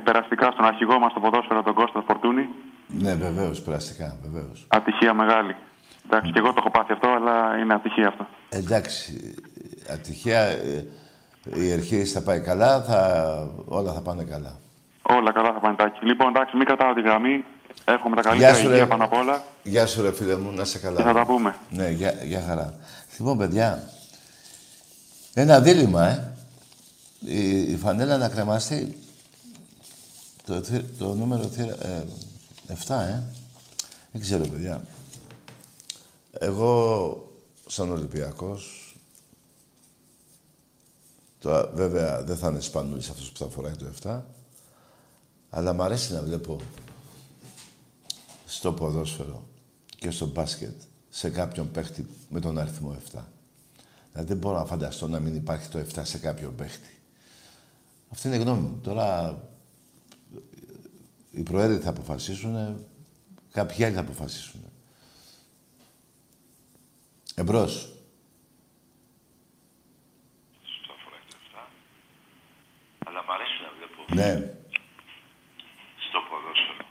περαστικά στον αρχηγό μας, τον ποδόσφαιρο, τον Κώστα Φορτούνη. Ναι, βεβαίως, περαστικά, βεβαίως. Ατυχία μεγάλη. Εντάξει, και εγώ το έχω πάθει αυτό, αλλά είναι ατυχία αυτό. Εντάξει, ατυχία, ε, η αρχή θα πάει καλά, θα, όλα θα πάνε καλά. Όλα καλά θα πάνε τάκι. Λοιπόν, εντάξει, μην κρατάω τη γραμμή. Έχουμε τα Γεια καλύτερα σου, υγεία ρε. πάνω απ' όλα. Γεια σου ρε φίλε μου, να σε καλά. Και θα τα πούμε. Ναι, για, για χαρά. Λοιπόν, παιδιά, ένα δίλημα, ε. Η, η φανέλα να κρεμαστεί το, θύ- το νούμερο θύρα, ε, 7, ε. Δεν ξέρω, παιδιά. Εγώ, σαν Ολυμπιακός, τώρα βέβαια δεν θα είναι σπανούλης αυτός που θα φοράει το 7, αλλά μ' αρέσει να βλέπω στο ποδόσφαιρο και στο μπάσκετ σε κάποιον παίχτη με τον αριθμό 7. Δηλαδή δεν μπορώ να φανταστώ να μην υπάρχει το 7 σε κάποιον παίχτη. Αυτή είναι η γνώμη μου. Τώρα οι προέδροι θα αποφασίσουν, κάποιοι άλλοι θα αποφασίσουν. Εμπρός. Αλλά μ' αρέσει να βλέπω Ναι. στο ποδόσφαιρο.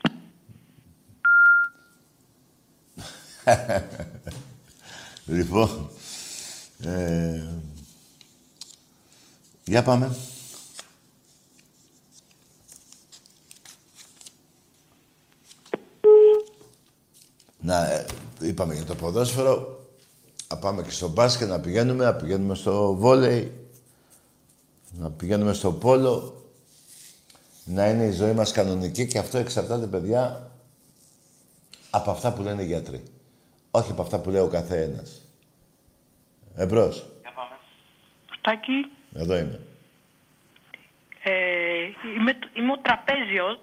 λοιπόν, ε, για πάμε. Να, ε, είπαμε για το ποδόσφαιρο, να πάμε και στο μπάσκετ, να πηγαίνουμε, να πηγαίνουμε στο βόλεϊ, να πηγαίνουμε στο πόλο, να είναι η ζωή μας κανονική και αυτό εξαρτάται, παιδιά, από αυτά που λένε οι γιατροί. Όχι από αυτά που λέει ο καθένας. Εμπρός. Τάκη, Εδώ είμαι. ε, είμαι, είμαι ο τραπέζιος.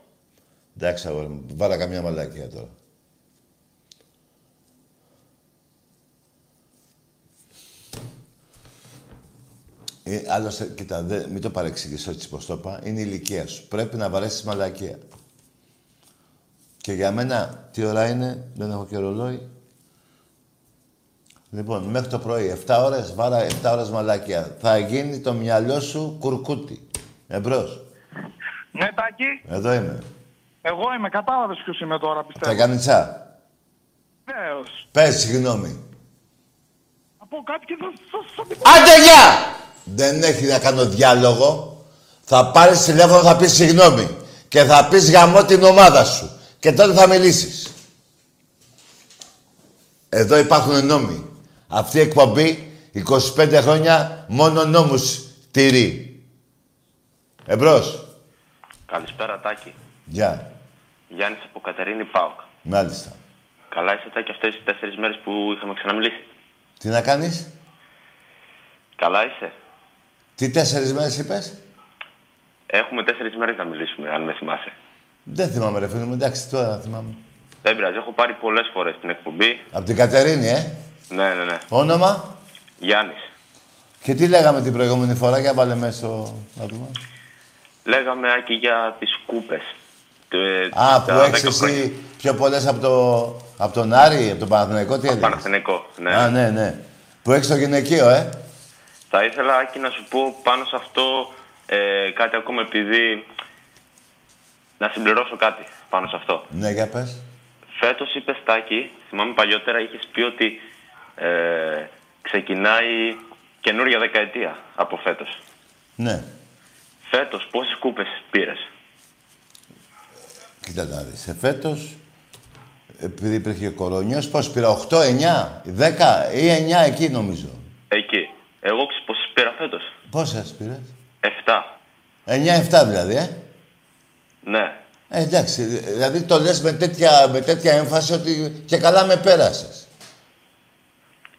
Εντάξει, αγόρι μου. Βάλα καμιά μαλακία τώρα. Ε, άλλωστε, κοίτα, δε, μην το παρεξηγήσω έτσι πως το είπα. Είναι η ηλικία σου. Πρέπει να βαρέσεις μαλακία. Και για μένα, τι ώρα είναι, δεν έχω και ρολόι. Λοιπόν, μέχρι το πρωί, 7 ώρες, βάρα 7 ώρες μαλακία. Θα γίνει το μυαλό σου κουρκούτι. Εμπρός. Ναι, Τάκη, Εδώ είμαι. εγώ είμαι. Κατάλαβες ποιος είμαι τώρα, Τα πιστεύω. κανιτσά. Βεβαίως. Πες συγγνώμη. Από κάτι και θα θα- θα την πω. Άντε γεια! Δεν έχει να κάνω διάλογο. Θα πάρεις τηλέφωνο, θα πεις συγγνώμη. Και θα πεις γαμώ την ομάδα σου. Και τότε θα μιλήσεις. Εδώ υπάρχουν νόμοι. Αυτή η εκπομπή 25 χρόνια μόνο νόμους τηρεί. Εμπρός. Καλησπέρα, Τάκη. Γεια. Γιάννης από Κατερίνη Πάοκ. Μάλιστα. Καλά είσαι, Τάκη, αυτές τι τέσσερις μέρες που είχαμε ξαναμιλήσει. Τι να κάνεις; Καλά είσαι. Τι τέσσερις μέρες είπες; Έχουμε τέσσερις μέρες να μιλήσουμε, αν με θυμάσαι. Δεν θυμάμαι ρε φίλε μου. Εντάξει τώρα θυμάμαι. Δεν πειράζει, έχω πάρει πολλές φορές την εκπομπή. Από την Κατερίνη, ε; Ναι, ναι, ναι. Όνομα; Γιάννης. Και τι λέγαμε την προηγούμενη φορά, για βάλε μέσα στο... να δούμε. Λέγαμε Άκη για τις κούπες. Ε, Α, που τα έχεις 10 χρόνια. εσύ πιο πολλές από, το, από τον Άρη, από τον Παναθηναϊκό, τι έλεγες; Παναθηναϊκό, ναι. Α, ναι, ναι. Που έχεις το γυναικείο, ε; Θα ήθελα, Άκη, να σου πω πάνω σε αυτό ε, κάτι ακόμα επειδή να συμπληρώσω κάτι πάνω σε αυτό. Ναι, για πες. Φέτος είπες Στάκη, θυμάμαι παλιότερα είχες πει ότι ε, ξεκινάει καινούρια δεκαετία από φέτος. Ναι. Φέτος πόσες κούπες πήρες; Κοίτα να δεις. Ε, φέτος, επειδή υπήρχε κορονιός, πώς πήρα, 8, 9, 10 ή 9 εκεί νομίζω. Εκεί. Εγώ ξέρεις πόσες πήρα φέτος; Πόσες πήρες; 7. 9-7 δηλαδή, ε. Ναι. Ε, εντάξει, δηλαδή το λες με τέτοια, με τέτοια έμφαση ότι και καλά με πέρασες.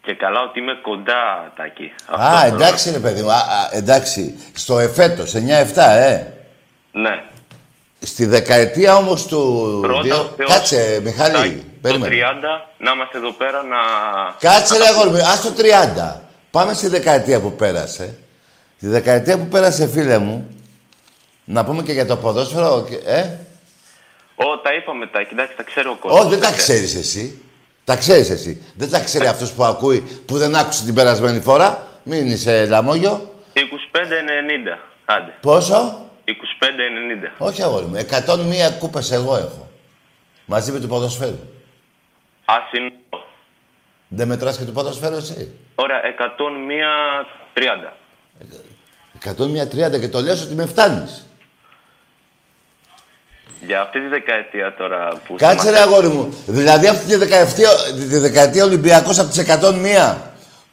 Και καλά ότι είμαι κοντά, Τάκη. Αυτό Α, θέλω εντάξει ρε παιδί μου, α, α, εντάξει, στο εφέτος, 9-7, ε. να- Ναι. Στη δεκαετία όμως του... Πρώτα, δύο- ο Θεός, Κάτσε, Μιχάλη, Τάκη, Το περίμενε. 30 να είμαστε εδώ πέρα να... Κάτσε ρε αγόρι μου, ας το 30. Πάμε στη δεκαετία που πέρασε. Τη δεκαετία που πέρασε, φίλε μου, να πούμε και για το ποδόσφαιρο, και- ε; Ω, τα είπαμε, Τάκη, εντάξει, τα ξέρω ο κόσμος. Όχι, δεν τα ξέρεις εσύ. Τα ξέρεις εσύ. Δεν τα ξέρει αυτός που ακούει, που δεν άκουσε την περασμένη φορά. Μην είσαι λαμόγιο. 25-90. Άντε. Πόσο; 25-90. Όχι, αγόρι μου. 101 κούπες εγώ έχω. Μαζί με του ποδοσφαίρου. Άσυνο. Δεν μετράς και του ποδοσφαίρου εσύ. Ωραία, 101-30. 101-30 και το λες ότι με φτάνεις. Για αυτή τη δεκαετία τώρα που... Κάτσε ρε αγόρι μου. Δηλαδή αυτή τη δεκαετία, τη δεκαετία Ολυμπιακός από τις 101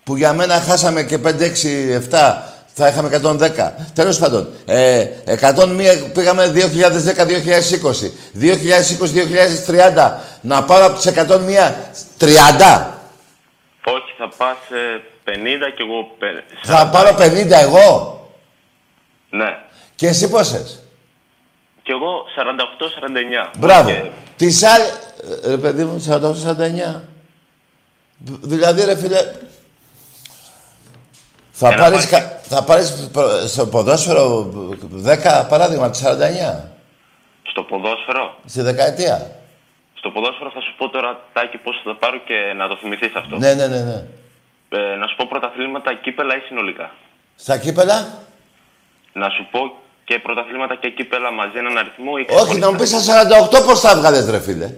που για μένα χάσαμε και 5, 6, 7 θα είχαμε 110. Τέλος πάντων, ε, 101 πήγαμε 2010-2020. 2020-2030 να πάρω από τις 101 30. Όχι, θα πας ε, 50 και εγώ... πε- Θα πάρω 50 εγώ. Ναι. Και εσύ πόσες; Και εγώ 48-49. Μπράβο. Και Τις άλλες... ε, Ρε παιδί μου, 48-49. Δηλαδή, ρε φίλε... Θα Ένα πάρεις, μάτι. κα- θα πάρεις προ- στο ποδόσφαιρο 10 παράδειγμα, από τις 49. στο ποδόσφαιρο; Στη δεκαετία. Στο ποδόσφαιρο θα σου πω τώρα, Τάκη, πώς θα πάρω και να το θυμηθείς αυτό. Ναι, ναι, ναι, ναι. Ε, να σου πω πρωταθλήματα, κύπελα ή συνολικά. Στα κύπελα; Να σου πω και πρωταθλήματα και κύπελα μαζί έναν αριθμό ή Όχι, να μου πεις στα 48 πώς θα βγάλες, ρε φίλε.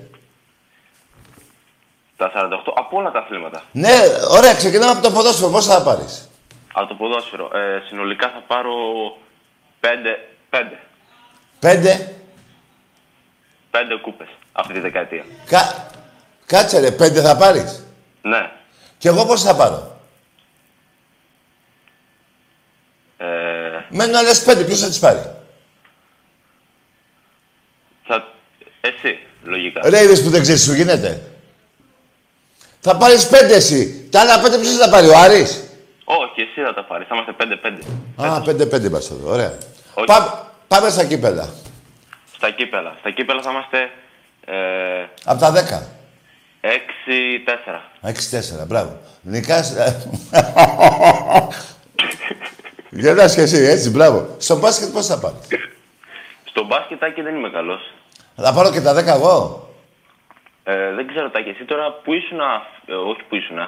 Τα 48, από όλα τα αθλήματα. Ναι, ωραία, ξεκινάμε από το ποδόσφαιρο. Πώς θα πάρεις; Από το ποδόσφαιρο. Ε, συνολικά θα πάρω 5, 5, 5. 5 κούπες αυτή τη δεκαετία. Κα... Κάτσε ρε, 5 θα πάρεις; Ναι. Και εγώ πώς θα πάρω; Ε, Μένουν άλλες 5, ποιος θα τις πάρει; θα... Εσύ, λογικά. Ρε, είδες που δεν ξέρεις τι σου γίνεται; Θα πάρεις 5 εσύ. Τα άλλα 5 ποιος θα τα πάρει, ο Άρης; Όχι, εσύ θα τα πάρεις. Θα είμαστε 5-5. Α, 5-5 είμαστε εδώ, ωραία. Όχι. Πά- πάμε στα κύπελα. Στα κύπελα. Στα κύπελα θα είμαστε ε, Από τα 10. 6-4. 6-4, μπράβο. Νικάς... Γελάς και εσύ, έτσι, μπράβο. Στο μπάσκετ πώς θα πάρεις. Στο μπάσκετ, Τάκη, δεν είμαι καλός. Θα πάρω και τα 10 εγώ; Ε, δεν ξέρω, Τάκη, εσύ τώρα που ήσουν, ε, όχι που ήσουν,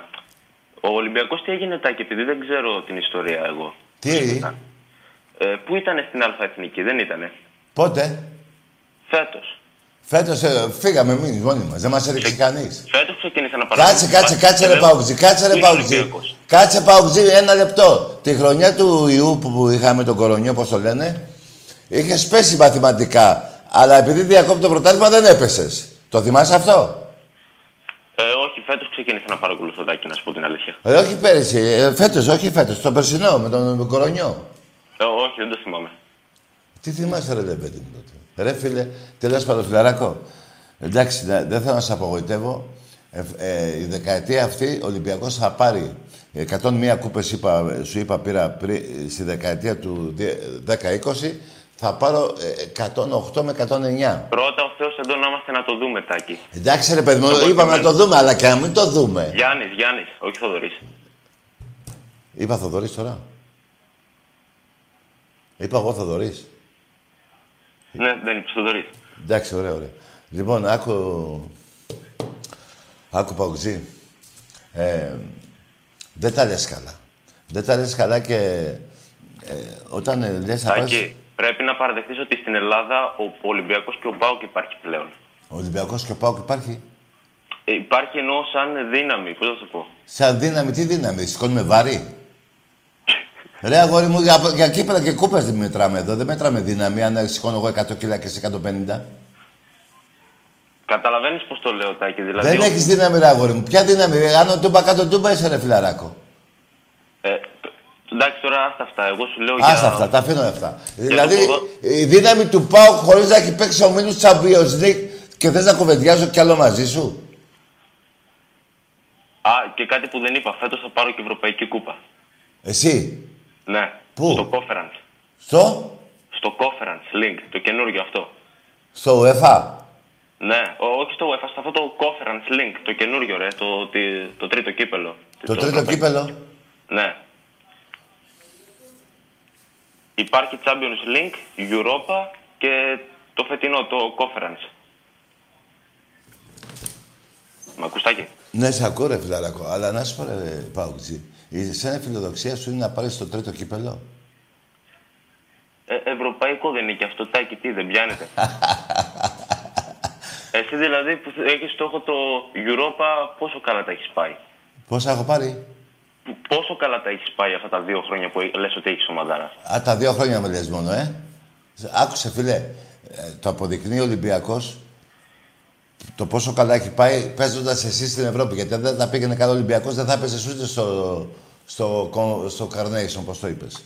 ο Ολυμπιακός τι έγινε, Τάκη, επειδή δεν ξέρω την ιστορία εγώ. Τι, Ε, πού ήταν στην Α Εθνική, δεν ήτανε. πότε; Φέτος. Φέτος ε, φύγαμε εμείς μόνοι μας, δεν μας έριξε κανείς. Φέτος ξεκίνησε να παρακολουθεί. Κάτσε, κάτσε, κάτσε ρε Παουτζή, κάτσε ρε Παουτζή. Κάτσε Παουτζή, ένα λεπτό. Τη χρονιά του ιού που που είχαμε τον κορονιό, όπως το λένε, είχες πέσει μαθηματικά. Αλλά επειδή διακόπτει το πρωτάθλημα δεν έπεσες. Το θυμάσαι αυτό; Ε, όχι, φέτος ξεκίνησε να παρακολουθώ, Τάκη, να σου πω την αλήθεια. Ε, όχι πέρυσι, ε, φέτος, όχι φέτος, το περσινό με τον, με τον κορονιό. Ε, όχι, δεν το θυμάμαι. Τι θυμάσαι ρε ρε παιδί μου τότε; Ρε φίλε, τέλος πάντων φιλαράκο. Εντάξει, δε- δεν θέλω να σε απογοητεύω. Ε, ε, η δεκαετία αυτή ο Ολυμπιακός θα πάρει 101 κούπες, είπα, σου είπα πήρα πρι- στη δεκαετία του 10-20, θα πάρω ε, 108 με 109. Πρώτα ο Θεός εδώ να είμαστε να το δούμε, Τάκη. Εντάξει ρε παιδί μου, Το είπαμε να το κειμένο. δούμε, αλλά και να μην το δούμε. Γιάννης, Γιάννης, όχι Θοδωρής. Είπα Θοδωρής τώρα. Είπα εγώ Θοδωρής. Ναι, δεν είπες Θοδωρής. Εντάξει, ωραία, ωραία. Λοιπόν, άκου... Άκου, Παουτζή. Ε, δεν τα λες καλά. Δεν τα λες καλά και ε, όταν ε, λες να πας... Τάκη, πρέπει να παραδεχτείς ότι στην Ελλάδα ο Ολυμπιακός και ο Πάοκ υπάρχει πλέον. Ο Ολυμπιακός και ο Πάοκ υπάρχει; Ε, υπάρχει εννοώ σαν δύναμη, πώς θα σου πω. Σαν δύναμη, τι δύναμη, σηκώνουμε βάρη; Ρε αγόρι μου, για, για κύπελα και κούπες δεν μετράμε εδώ. Δεν μετράμε δύναμη αν σηκώνω εγώ 100 κιλά και σε 150. Καταλαβαίνεις πώς το λέω, Τάκη. Δηλαδή, Δεν ο- έχεις δύναμη, ρε αγόρι μου. Ποια δύναμη, ρε, άνω τούμπα κάτω τούμπα είσαι ρε φιλαράκο. Ε, εντάξει, τώρα άστα αυτά. Εγώ σου λέω Άστα για... αυτά, τα αφήνω αυτά. Για δηλαδή, το ποδο- η δύναμη του πάω χωρίς να έχει παίξει ο Μίλους Champions League και θες να κουβεντιάζω κι άλλο μαζί σου. Α, και κάτι που δεν είπα. Φέτος θα πάρω και Ευρωπαϊκή Κούπα. Εσύ, Ναι. Πού; Στο Conference. στο, Στο Conference Link, το καινούργιο αυτό. στο UEFA; Ναι, ό- όχι στο UEFA, στο αυτό το Conference Link, το καινούργιο ρε, το, τι- το τρίτο κύπελο. Το τρίτο κύπελο. Ναι. Υπάρχει Champions League, Europa και το φετινό, το Conference. Μ' ακούς, Τάκη; Ναι, σε ακούω ρε φιλαράκο, αλλά να σου πω ρε Παουτζή. Η σένα η φιλοδοξία σου είναι να πάρεις το τρίτο κύπελο; Ε, ευρωπαϊκό δεν είναι και αυτό, Τάκη, τι, δεν πιάνετε. Εσύ δηλαδή που έχεις στόχο το Europa, πόσο καλά τα έχεις πάει; Πόσα έχω πάρει; Πόσο καλά τα έχεις πάει αυτά τα δύο χρόνια που λες ότι έχεις ομαδάρα; Α, τα δύο χρόνια με λες μόνο, ε. Άκουσε, φίλε. Ε, το αποδεικνύει ο Ολυμπιακός το πόσο καλά έχει πάει παίζοντας εσύ στην Ευρώπη. Γιατί αν δεν τα πήγαινε καλά ο Ολυμπιακός δεν θα έπαιζε ούτε στο, στο, στο, στο Carnation, όπως το είπες.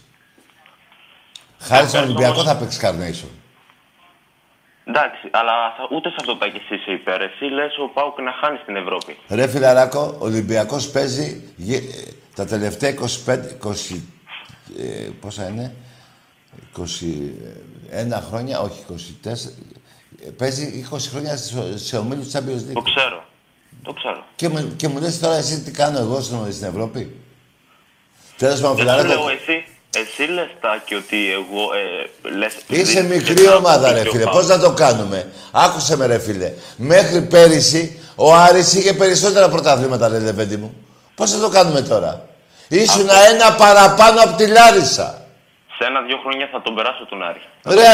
Χάρη στον πες Ολυμπιακό όμως- θα παίξεις Carnation. Εντάξει, αλλά θα- ούτε σε αυτό Τάκη εσύ είσαι υπέρ. Εσύ λες ο Πάουκ να χάνει στην Ευρώπη. Ρε φιλαράκο, ο Ολυμπιακός παίζει γε- ε, τα τελευταία 25, 20, ε, πόσα είναι, 21 χρόνια, όχι 24, ε, παίζει 20 χρόνια σε, σε ομίλους της Champions Το League. ξέρω. Το ξέρω. Και, μου- και μου λες τώρα εσύ τι κάνω εγώ στην, στην Ευρώπη; Τέλος πάντων, Δεν σου φιλαράκο, λέω εσύ. Εσύ λες Τάκη ότι εγώ ε, λες... Είσαι επειδή- μικρή και ομάδα, ρε και ο φίλε. Πάοκ. Πώς να το κάνουμε; Άκουσε με, ρε φίλε. Μέχρι πέρυσι ο Άρης είχε περισσότερα πρωταθλήματα, ρε λεβέντι μου. Πώς θα το κάνουμε τώρα; Ήσουν ένα παραπάνω από τη Λάρισα. Σε ένα-δύο χρόνια θα τον περάσω τον Άρη. Ρε,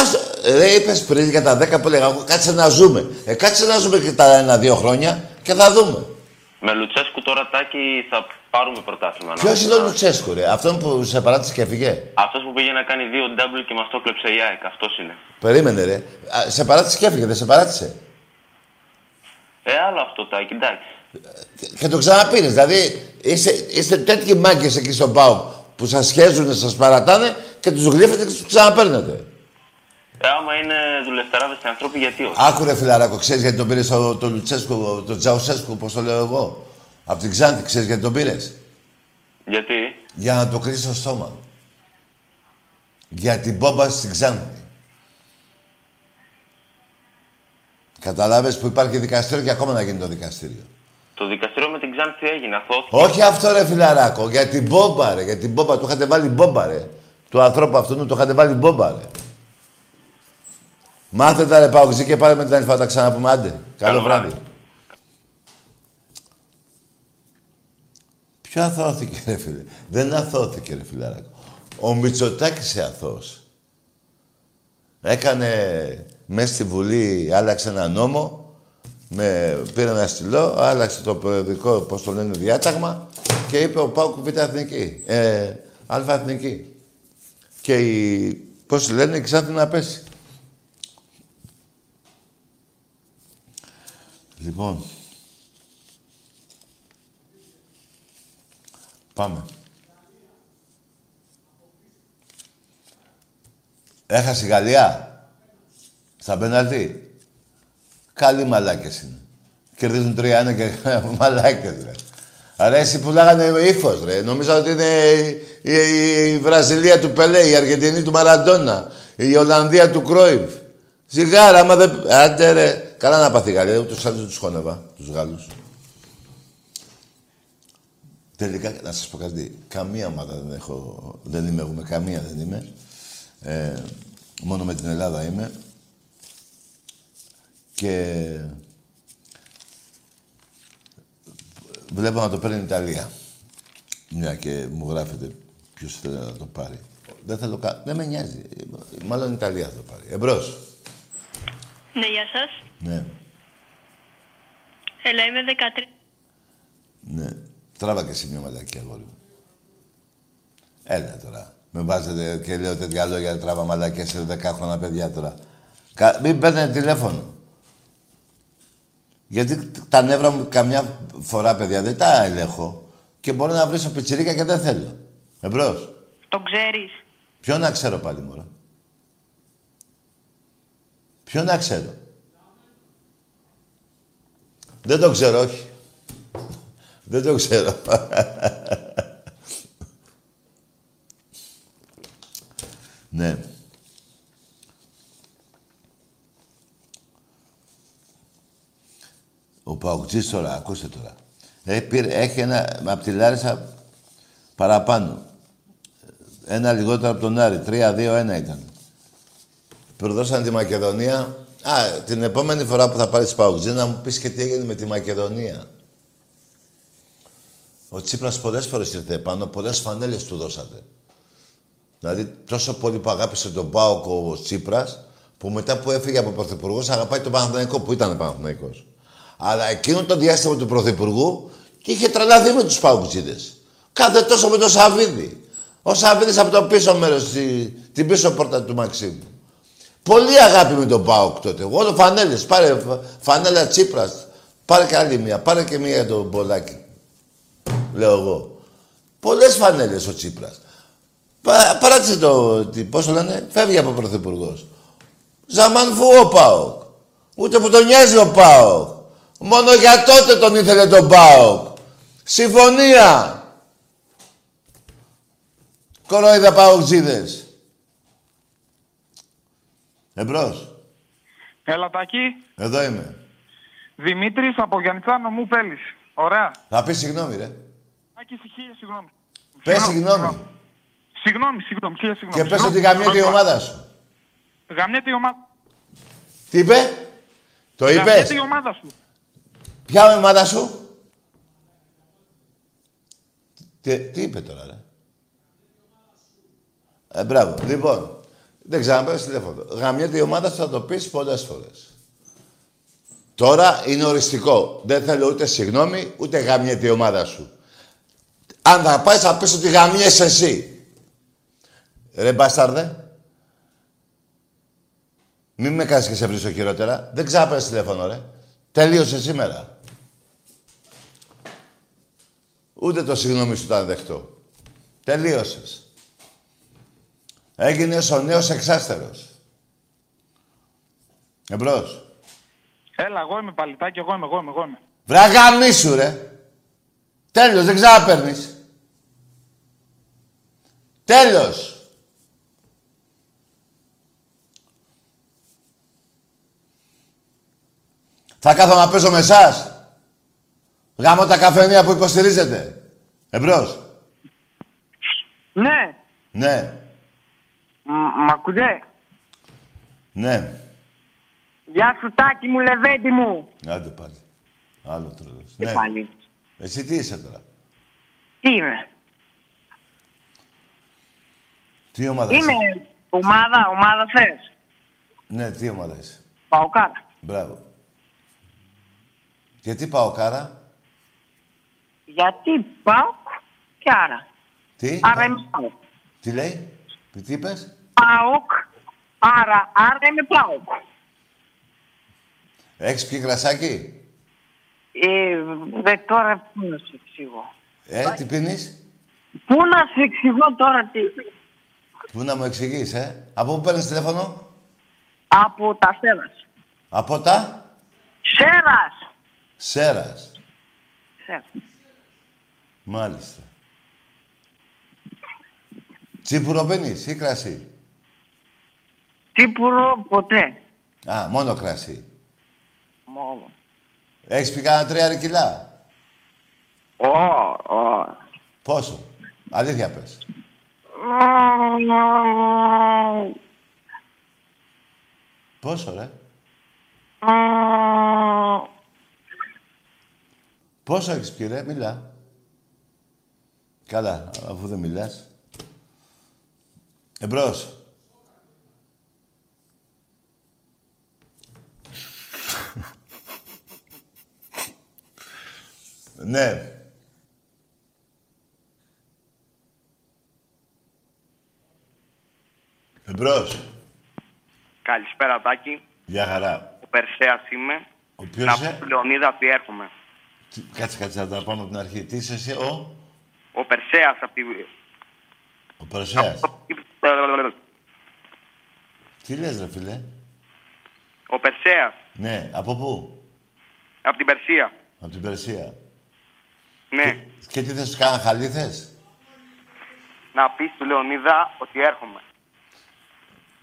ας, ρε είπες πριν για τα 10 που έλεγα εγώ, κάτσε να ζούμε. Ε, κάτσε να ζούμε και τα ένα-δύο χρόνια και θα δούμε. Με Λουτσέσκου τώρα Τάκη θα πάρουμε πρωτάθλημα. να- Ποιος είναι ο Λουτσέσκου, ρε; Αυτόν που σε παράτησε και έφυγε; Αυτός που πήγε να κάνει δύο double και μας το κλέψε η ΑΕΚ. Αυτός είναι. Περίμενε, ρε. Α, σε παράτησε και έφυγε, δεν σε παράτησε; Ε, άλλο αυτό Τάκη, εντάξει. Και το ξαναπήρες. Δηλαδή, είστε, είστε τέτοιοι μάγκες εκεί στον Πάο που σας σχέζουν, σας παρατάνε και τους γλύφετε και τους ξαναπέρνετε. Ε, άμα είναι δουλευτεράδες και ανθρώποι, γιατί όχι; Άκουρε φιλαράκο, ξέρεις γιατί τον πήρες το, το Λουτσέσκου, το Τζαουσέσκου, όπω το λέω εγώ; Από την Ξάνθη, ξέρεις γιατί τον πήρες; Γιατί; Για να το κρίσει στο στόμα. Για την μπόμπα στην Ξάνθη. Καταλάβες που υπάρχει δικαστήριο και ακόμα να γίνει το δικαστήριο. Το δικαστήριο με την Ξάνθη έγινε. Αυτό Όχι αυτό ρε φιλαράκο, για την μπόμπα ρε, για την μπόμπα. Του είχατε βάλει μπόμπα ρε. Του ανθρώπου αυτού του είχατε βάλει μπόμπα ρε. Μάθε τα ρε παοξή και πάρε με την άλλη φορά τα ξαναπούμε. Άντε. Καλό βράδυ. Ποιο αθώθηκε ρε φίλε. Δεν αθώθηκε ρε φιλαράκο. Ο Μητσοτάκης είναι αθώος. Έκανε μέσα στη Βουλή, άλλαξε ένα νόμο, με πήρε ένα στυλό, άλλαξε το προεδρικό, πώς το λένε, διάταγμα και είπε ο Πάουκ Β' Εθνική, ε, Α Εθνική. Και η, πώς λένε, η Ξάνθη να πέσει. Λοιπόν, πάμε. Έχασε η Γαλλία; Στα πέναλτι. Καλοί μαλάκες είναι. Κερδίζουν 3-1 και μαλάκες, ρε. Άρα εσύ πουλάγανε ύφος, ρε. Νομίζω ότι είναι η, η- η Βραζιλία του Πελέ, η Αργεντινή του Μαραντόνα, η Ολλανδία του Κρόιβ. Σιγάρα, άμα δεν... Άντε, ρε. Καλά να πάθει η Γαλλία, ούτως άλλως δεν τους χώνευα, τους Γάλλους. Τελικά, να σας πω κάτι. Καμία ομάδα δεν έχω... Δεν είμαι εγώ, με καμία δεν είμαι. Ε, μόνο με την Ελλάδα είμαι. Και βλέπω να το παίρνει η Ιταλία. Μια και μου γράφετε ποιος θέλει να το πάρει. Δεν θα το κα... Δεν με νοιάζει. Μάλλον η Ιταλία θα το πάρει. Εμπρός. Ναι, γεια σας. Ναι. Έλα, είμαι 13. Ναι. Τράβα και εσύ μια μαλακή, αγόρι μου. Έλα τώρα. Με βάζετε και λέω τέτοια λόγια τράβα μαλακές σε 10 χρόνια παιδιά τώρα. Κα... Μην παίρνετε τηλέφωνο. Γιατί τα νεύρα μου καμιά φορά, παιδιά, δεν τα ελέγχω. Και μπορώ να βρίσω πιτσιρίκα και δεν θέλω. Εμπρός. Τον ξέρεις. Ποιο να ξέρω πάλι, μωρό. Ποιο να ξέρω. Δεν το ξέρω, όχι. Δεν το ξέρω. ναι. Ο Παοκτζής τώρα, ακούστε τώρα. Ε, πήρε, έχει ένα, από τη Λάρισα παραπάνω. Ένα λιγότερο από τον Άρη. 3-2-1 ήταν. Προδώσαν τη Μακεδονία. Α, την επόμενη φορά που θα πάρεις Παοκτζή να μου πεις και τι έγινε με τη Μακεδονία. Ο Τσίπρας πολλές φορές ήρθε πάνω, πολλές φανέλες του δώσατε. Δηλαδή, τόσο πολύ που αγάπησε τον Πάοκ ο Τσίπρας, που μετά που έφυγε από πρωθυπουργός, αγαπάει τον Παναθηναϊκό που ήταν Παναθηναϊκός. Αλλά εκείνο το διάστημα του πρωθυπουργού και είχε τρελαθεί με τους Παοκτζίδες. Κάθε τόσο με τον Σαββίδη. Ο Σαββίδης από το πίσω μέρος, τη, την πίσω πόρτα του Μαξίμου. Πολύ αγάπη με τον Πάοκ τότε. Όλο φανέλες. Πάρε φανέλα Τσίπρας. Πάρε και άλλη μία. Πάρε και μία για τον Μπολάκη. Λέω εγώ. Πολλές φανέλες ο Τσίπρας. Πα, παράτησε το, τι, πώς το λένε, φεύγει από πρωθυπουργός. Ζαμανφού ο Πάοκ. Ούτε που τον νοιάζει ο Πάοκ. Μόνο για τότε τον ήθελε τον ΠΑΟΚ. Συμφωνία. Κορόιδα ΠΑΟΚτζίδες. Εμπρός. Έλα, Τάκη. Εδώ είμαι. Δημήτρης από Γιαννιτσάνο μου θέλεις. Ωραία. Θα πεις συγγνώμη, ρε. Τάκη, χίλια συγγνώμη. Πες συγγνώμη. Συγγνώμη, συγγνώμη, χίλια συγγνώμη. Και πες ότι γαμιέται η ομάδα σου. Γαμιέται η ομάδα. Τι είπε; Το είπες; Γαμιέται η ομάδα σου. Ποια ομάδα σου; Τι, τι είπε τώρα, ρε; Ε, μπράβο. Λοιπόν, δεν ξαναπέρασε τηλέφωνο. Γαμιέται η ομάδα σου, θα το πεις πολλές φορές. Τώρα είναι οριστικό. Δεν θέλω ούτε συγγνώμη, ούτε γαμιέται η ομάδα σου. Αν θα πάει, θα πεις ότι γαμιέσαι εσύ. Ρε μπάσταρδε. Μην με κάνεις και σε βρίσκω χειρότερα. Δεν ξαναπέρασε τηλέφωνο, ρε. Τελείωσε σήμερα. Ούτε το συγγνώμη σου ήταν δεχτό. Τελείωσες. Έγινες ο νέος εξάστερος. Εμπρός. Έλα, εγώ είμαι παλιτάκι, εγώ είμαι, εγώ είμαι, εγώ είμαι. Βραγαμί σου, ρε. Τέλος, δεν ξαναπαίρνεις. Τέλος. Θα κάθομαι να παίζω με εσάς. Γάμω τα καφενεία που υποστηρίζετε. Εμπρός. Ναι. Ναι. Μ' μ' ακούτε; Ναι. Γεια σου Τάκη μου, Λεβέντη μου. Άντε πάλι. Άλλο τρελός. Τι Ναι. πάλι. Εσύ τι είσαι τώρα; Τι είμαι; Τι ομάδα είσαι; Είμαι ομάδα, ομάδα θες. Ναι, τι ομάδα είσαι; Παοκάρα. Μπράβο. Γιατί πάω κάρα. Γιατί πάω και άρα. Τι; Άρα είμαι πάω. Τι λέει; Τι είπες; Πάοκ, άρα, άρα είμαι πάοκ. Έχεις πιει κρασάκι; Ε, δε, τώρα πού να σου εξηγώ. Ε, τι πίνεις; Πού να σου εξηγώ τώρα τι. Πού να μου εξηγείς, ε; Από πού παίρνεις τηλέφωνο; Από τα Σέρας. Από τα; Σέρας. Σέρας. Σέρας. Μάλιστα. Τσίπουρο πίνεις ή κρασί; Τύπουρο ποτέ. Α, μόνο κρασί. Μόνο. Έχεις πει κανένα τρία κιλά; Ω, ω. Πόσο; Αλήθεια πες. Πόσο, ρε; Πόσο έχεις πει, ρε; Μιλά. Καλά, αφού δεν μιλάς. Εμπρός. Ναι. Εμπρός. Καλησπέρα, Τάκη. Γεια χαρά. Ο Περσέας είμαι. Ο ποιος Να είσαι; πω στη Λεωνίδα ότι έρχομαι. Τι- Κάτσε, κάτσε να τα πάμε από την αρχή. Τι είσαι εσύ, ο, Ο Περσέας από τη... ο Περσέας. από τη- Τι λες, ρε φίλε; Ο Περσέας Ναι, από πού; από την Περσία. Από την Περσία. Ναι. Και τι θες, κάνα χαλί θες; Να πεις στη Λεωνίδα ότι έρχομαι.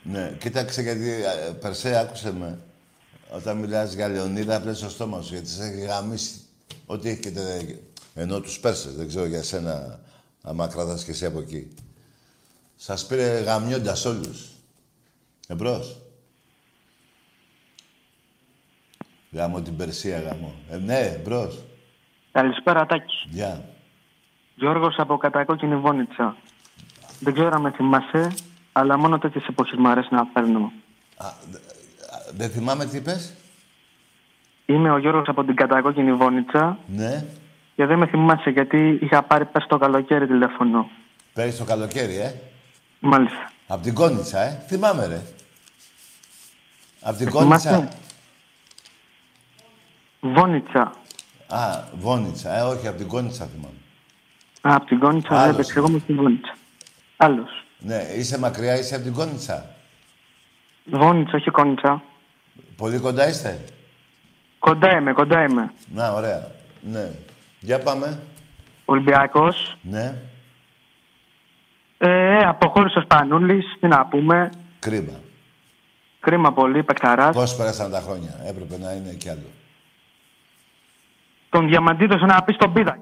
Ναι, κοίταξε γιατί, ε, Περσέα, άκουσε με. Όταν μιλάς για Λεωνίδα, πλες στο στόμα σου, γιατί σε έχει γαμίσει. Ό,τι έχετε, ενώ τους Πέρσες, δεν ξέρω για σένα, άμα κρατάς και εσύ από εκεί. Σας πήρε γαμιώντας όλους. Εμπρός. Γάμω την Περσία, γάμω. Ε, ναι, εμπρός. Καλησπέρα, Τάκη. Γεια. Γιώργος από Κατακόκκινη Βόνιτσα. Δεν ξέρω αν με θυμάσαι, αλλά μόνο τέτοιες εποχές μου αρέσει να παίρνω. Δεν θυμάμαι τι είπες. Είμαι ο Γιώργος από την Κατακόκκινη Βόνιτσα Ναι. και δεν με θυμάσαι γιατί είχα πάρει πες το καλοκαίρι τηλέφωνο. Πέρυσι το καλοκαίρι, ε. Μάλιστα. Απ' την Κόνιτσα, ε. Θυμάμαι, ρε. Απ' την Με Κόνιτσα. θυμάσαι; Βόνιτσα. Α, Βόνιτσα. Ε, όχι, απ' την Κόνιτσα θυμάμαι. Α, από την Κόνιτσα δεν Άλλος. έπαιξε, εγώ είμαι στην Βόνιτσα. Άλλος. Ναι, είσαι μακριά, είσαι απ' την Κόνιτσα. Βόνιτσα, όχι Κόνιτσα. Πολύ κοντά είστε; Κοντά είμαι, κοντά είμαι. Να, ωραία. Ναι. Για πάμε. Ολυμπιακός. Ναι. Ε, αποχώρησε ο Σπανούλης, τι να πούμε. Κρίμα. Κρίμα πολύ, παικταράς. Πώς πέρασαν τα χρόνια. Έπρεπε να είναι κι άλλο. Τον διαμαντίδωσε να πεις στον πίδα.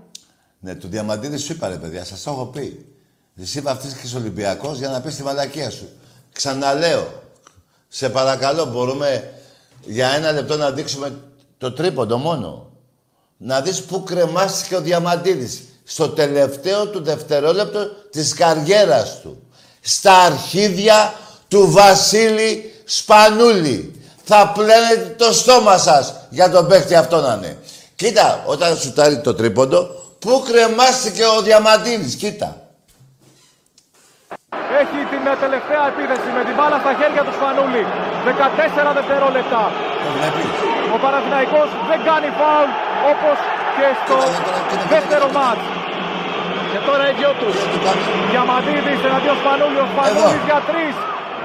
Ναι, του Διαμαντίδη σου είπα, ρε παιδιά, σας το έχω πει. Εσύ βαφτίστηκες Ολυμπιακός για να πεις τη μαλακία σου. Ξαναλέω. Σε παρακαλώ, μπορούμε για ένα λεπτό να δείξουμε το τρίποντο μόνο. Να δεις πού κρεμάστηκε ο Διαμαντίδης. Στο τελευταίο του δευτερόλεπτο της καριέρας του. Στα αρχίδια του Βασίλη Σπανούλη. Θα πλένετε το στόμα σας για τον παίχτη αυτό να είναι. Κοίτα, όταν σου τάρει το τρίποντο, πού κρεμάστηκε ο Διαμαντίδης. Κοίτα. Έχει την ε, τελευταία επίθεση με την μπάλα στα χέρια του Σπανούλη. 14 δευτερόλεπτα. Ο Παναθηναϊκός δεν κάνει φάουλ όπως και στο δεύτερο μάτς. Και τώρα οι δυο τους. Διαμαντίδης εναντίον Σπανούλη. Ο Σπανούλης για τρεις.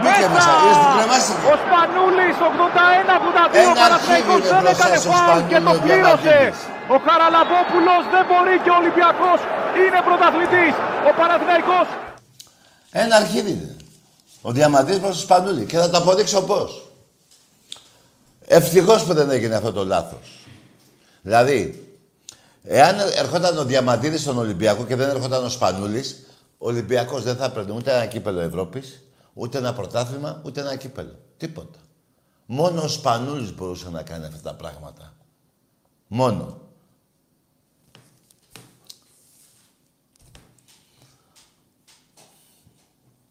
Μπήκε μέσα, είδες τι κρεμάστηκε. Ο Σπανούλης 81-82. Ο Ένα Παναθηναϊκός αρχίδι, δεν ρε, έκανε μπροστά στο φάουλ και το Σπανούλη ο πλήρωσε. Διαμαντίδης. Ο Χαραλαμπόπουλος δεν μπορεί και ο Ολυμπιακός είναι πρωταθλητής. Ο Παναθηναϊκός Ένα αρχίδι είναι. Ο Διαμαντής προς το Σπανούλη. Και θα το αποδείξω πώς. Ευτυχώς που δεν έγινε αυτό το λάθος. Δηλαδή, εάν ερχόταν ο Διαμαντίδης στον Ολυμπιακό και δεν ερχόταν ο Σπανούλης, ο Ολυμπιακός δεν θα έπαιρνε ούτε ένα κύπελο Ευρώπης, ούτε ένα πρωτάθλημα, ούτε ένα κύπελο. Τίποτα. Μόνο ο Σπανούλης μπορούσε να κάνει αυτά τα πράγματα. Μόνο.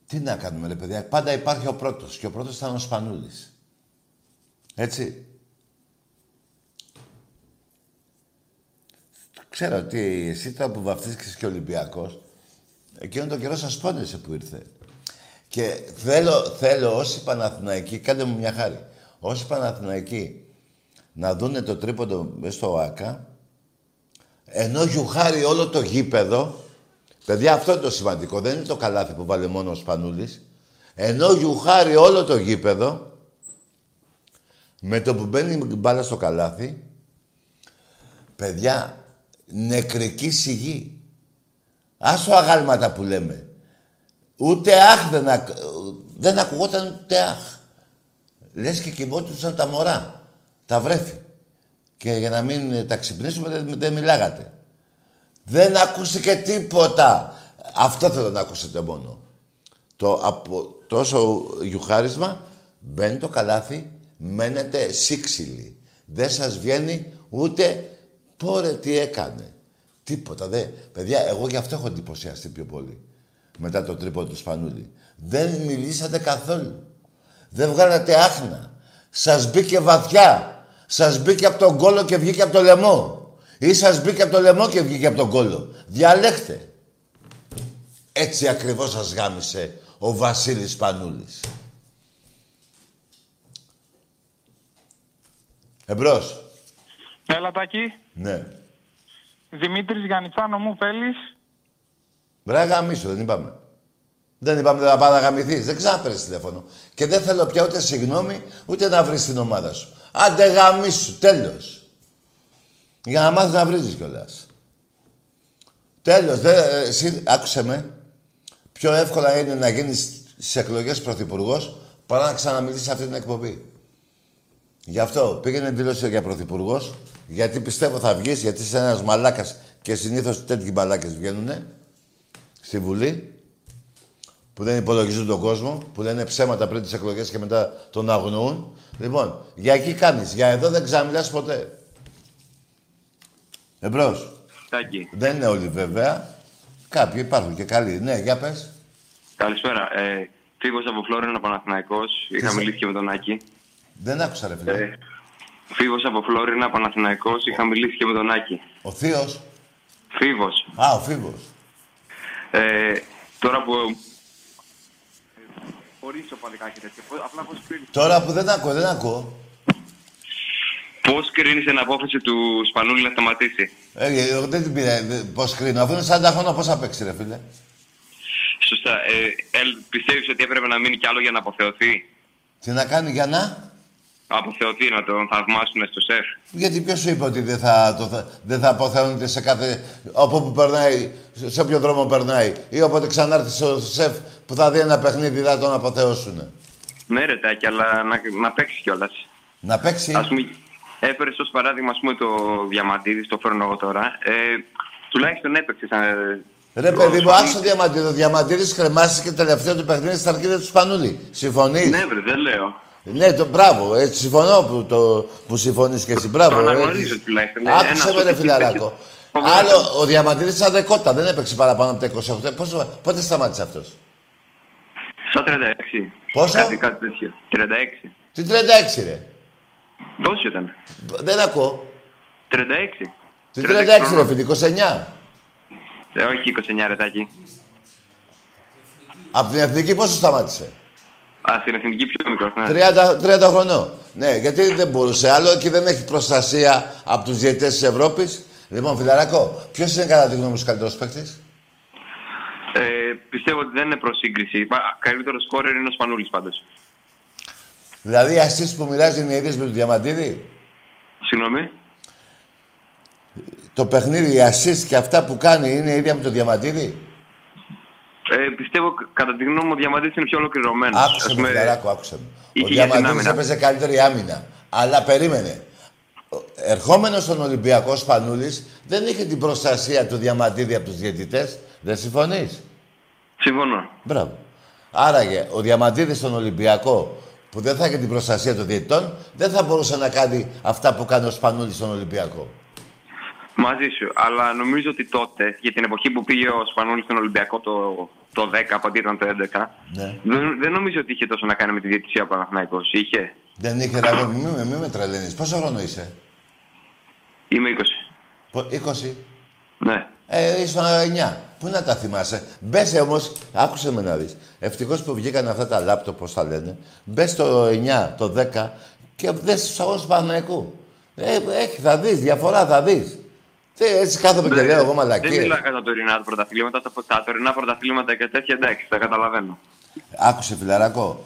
Τι να κάνουμε, ρε παιδιά. Πάντα υπάρχει ο πρώτος και ο πρώτος ήταν ο Σπανούλης. Έτσι. Ξέρω ότι εσύ τώρα που βαφτίστηκες και Ολυμπιακός, εκείνο τον καιρό σας πόνεσε που ήρθε. Και θέλω, θέλω όσοι Παναθηναϊκοί, κάντε μου μια χάρη, όσοι Παναθηναϊκοί να δούνε το τρίποντο μέσα στο ΆΚΑ, ενώ γιουχάρει όλο το γήπεδο, παιδιά αυτό είναι το σημαντικό, δεν είναι το καλάθι που βάλε μόνο ο Σπανούλης, ενώ γιουχάρει όλο το γήπεδο, με το που μπαίνει η μπάλα στο καλάθι, παιδιά, νεκρική σιγή. Άσο αγάλματα που λέμε. Ούτε αχ δεν, ακ... δεν ακουγόταν ούτε αχ. Λες και κοιμόντουσαν τα μωρά, τα βρέφη. Και για να μην τα ξυπνήσουμε δεν, δεν μιλάγατε. Δεν ακούστηκε τίποτα. Αυτό θέλω να ακούσετε μόνο. Το από τόσο γιουχάρισμα μπαίνει το καλάθι, μένετε σύξυλοι. Δεν σας βγαίνει ούτε Πόρε τι έκανε. Τίποτα, δε. Παιδιά, εγώ γι' αυτό έχω εντυπωσιαστεί πιο πολύ. Μετά το τρίπο του Σπανούλη. Δεν μιλήσατε καθόλου. Δεν βγάλατε άχνα. Σας μπήκε βαθιά. Σας μπήκε από τον κόλο και βγήκε από το λαιμό. Ή σας μπήκε από το λαιμό και βγήκε από τον κόλο. Διαλέχτε. Έτσι ακριβώς σας γάμισε ο Βασίλης Πανούλης. Εμπρός. Έλα, Τάκη. Ναι. Δημήτρης Γιαννιτσάνο μου, θέλεις. Μπρά γαμίσου, δεν είπαμε. Δεν είπαμε δεν θα πάει να γαμηθείς. Δεν ξαναπέρες τηλέφωνο. Και δεν θέλω πια ούτε συγγνώμη, ούτε να βρεις την ομάδα σου. Άντε γαμίσου, τέλος. Για να μάθεις να βρίζεις κιόλας. Τέλος, δε, ε, εσύ, άκουσε με. Πιο εύκολα είναι να γίνεις στις εκλογές πρωθυπουργός παρά να ξαναμιλήσεις αυτή την εκπομπή. Γι' αυτό πήγαινε δήλωση για πρωθυπουργός, γιατί πιστεύω θα βγεις, γιατί είσαι ένας μαλάκας και συνήθως τέτοιοι μαλάκε βγαίνουν στη Βουλή που δεν υπολογίζουν τον κόσμο, που λένε ψέματα πριν τις εκλογές και μετά τον αγνοούν. Λοιπόν, για εκεί κάνεις. Για εδώ δεν ξαμιλάς ποτέ. Εμπρός. Δεν είναι όλοι βέβαια. Κάποιοι υπάρχουν και καλοί. Ναι, για πες. Καλησπέρα. Ε, Φίβος από Φλόρινα Παναθηναϊκός. Είχα μιλήσει και με τον Άκη. Δεν άκουσα, ρε φίλε. Ε, Φίβος από Φλόρινα Παναθηναϊκός. Είχα μιλήσει και με τον Άκη. Ο Θείος. Φίβος. Α, ο Φίβος. Ε, τώρα που... Χωρίς ο παλικάκι τέτοιο. Απλά πώς κρίνεις; Τώρα που δεν ακούω, δεν ακούω. Πώς κρίνεις την απόφαση του Σπανούλη να σταματήσει; Ε, εγώ δεν την πήρα. Πώς κρίνω. Αφού είναι 40 χρόνια, πώς θα παίξει, ρε φίλε. Σωστά. Ε, ε, πιστεύεις ότι έπρεπε να μείνει κι άλλο για να αποθεωθεί; Τι να κάνει για να; Αποθεωθεί, να τον θαυμάσουν στο σεφ. Γιατί ποιος σου είπε ότι δεν θα, το, θα- δεν θα αποθεώνεται σε κάθε. από που περνάει, σε όποιο δρόμο περνάει. ή όποτε ξανάρθει στο σεφ που θα δει ένα παιχνίδι, θα τον αποθεώσουν. Ναι, ρε τάκι, αλλά να, να παίξει κιόλας. Να παίξει. Α πούμε, έφερες ως παράδειγμα ας πούμε, το Διαμαντίδη, το φέρνω εγώ τώρα. Ε, τουλάχιστον έπαιξες σαν. Ρε παιδί μου, άκουσα το Διαμαντίδη. Ο Διαμαντίδης κρεμάστηκε το τελευταίο του παιχνίδι στα αρχίδια του Σπανούλη. Συμφωνείς; Ναι, βρε, δεν λέω. Ναι, το μπράβο. Έτσι, συμφωνώ που, το, που συμφωνείς και εσύ. Μπράβο. Το έτσι. αναγνωρίζω τουλάχιστον. Άκουσε Ένας με, ρε ότι φιλαράκο. έπαιξε. Άλλο, ο Διαμαντίδη σαν δεκότα, δεν έπαιξε παραπάνω από τα 28. Πόσο, πότε σταμάτησε αυτός; Σαν 36. Πόσο; Κάτι, κάτι τέτοιο. 36. Τι 36, ρε. Πόσο ήταν. Δεν ακούω. 36. Τι 36, ρε φίλε, 29. Ε, όχι 29 ρετάκι. Από την εθνική πόσο σταμάτησε; Α, στην εθνική πιο μικρός. Ναι. 30, 30 χρονών. Ναι, γιατί δεν μπορούσε άλλο και δεν έχει προστασία από τους διαιτητές της Ευρώπης. Λοιπόν, φιλαράκο, ποιος είναι κατά τη γνώμη σου καλύτερος παίκτης; Ε, πιστεύω ότι δεν είναι προσύγκριση. Καλύτερος σκόρερ είναι ο Σπανούλης πάντως. Δηλαδή, οι assist που μοιράζει είναι οι ίδιε με τον Διαμαντίδη; Συγγνώμη. Το παιχνίδι, οι assist και αυτά που κάνει είναι ίδια με τον Διαμαντίδη; Ε, πιστεύω κατά τη γνώμη μου ο Διαμαντίδη είναι πιο ολοκληρωμένος. Άκουσε με, φιλαράκο, άκουσε με. Είχε Ο για την Διαμαντίδης άμυνα. έπαιζε καλύτερη άμυνα. Αλλά περίμενε. Ερχόμενος στον Ολυμπιακό Σπανούλης δεν είχε την προστασία του Διαμαντίδη από τους διαιτητές. Δεν συμφωνείς; Συμφωνώ. Μπράβο. Άραγε ο Διαμαντίδης στον Ολυμπιακό που δεν θα είχε την προστασία των διαιτητών δεν θα μπορούσε να κάνει αυτά που κάνει ο Σπανούλης στον Ολυμπιακό. Μαζί σου. Αλλά νομίζω ότι τότε, για την εποχή που πήγε ο Σπανούλης στον Ολυμπιακό το, το 10, από αντί ήταν το 11, Ναι. δεν, δεν νομίζω ότι είχε τόσο να κάνει με τη διαιτησία ο Παναθηναϊκός. Είχε. Δεν είχε ραγό, μη, με- μη με τρελαίνεις. Πόσο χρόνο είσαι; Είμαι 20. Πο- 20. Ναι. Ε, ήσουν 9. Πού να τα θυμάσαι. Μπες όμως, άκουσε με να δεις. Ευτυχώς που βγήκαν αυτά τα λάπτοπ, πώς τα λένε. Μπες το 9, το 10 και δε του αγώνες του Παναγικού. Ε, έχει, θα δεις, διαφορά θα δεις. Έτσι κάθομαι και λέω εγώ Δεν μαλακίε. μιλάω για τα τωρινά πρωταθλήματα. Τα, τα τωρινά πρωταθλήματα και τέτοια εντάξει, τα καταλαβαίνω. Άκουσε φιλαράκο.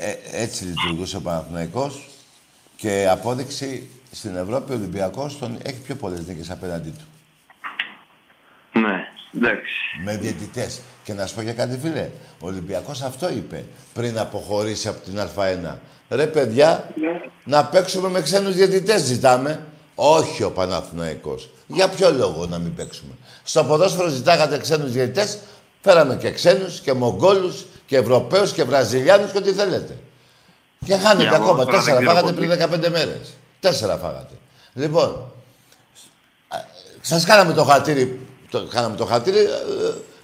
Ε, ε, έτσι λειτουργούσε ο Παναθηναϊκός και απόδειξη στην Ευρώπη ο Ολυμπιακός τον έχει πιο πολλές νίκες απέναντί του. Ναι, εντάξει. Με διαιτητές. Και να σου πω για κάτι, φίλε. Ο Ολυμπιακός αυτό είπε πριν αποχωρήσει από την Α1. Ρε παιδιά, να παίξουμε με ξένους διαιτητές, ζητάμε. Όχι ο Παναθηναϊκός. Για ποιο λόγο να μην παίξουμε; Στο ποδόσφαιρο ζητάγατε ξένους διαιτητές, φέραμε και ξένους και Μογγόλους και Ευρωπαίους και Βραζιλιάνους και ό,τι θέλετε. Και χάνετε Για ακόμα. ποδόσφαιρο Τέσσερα δεν ξέρω φάγατε πολύ. πριν 15 μέρες. Τέσσερα φάγατε. Λοιπόν, Σας κάναμε το χατήρι, το, κάναμε το χατήρι, ε,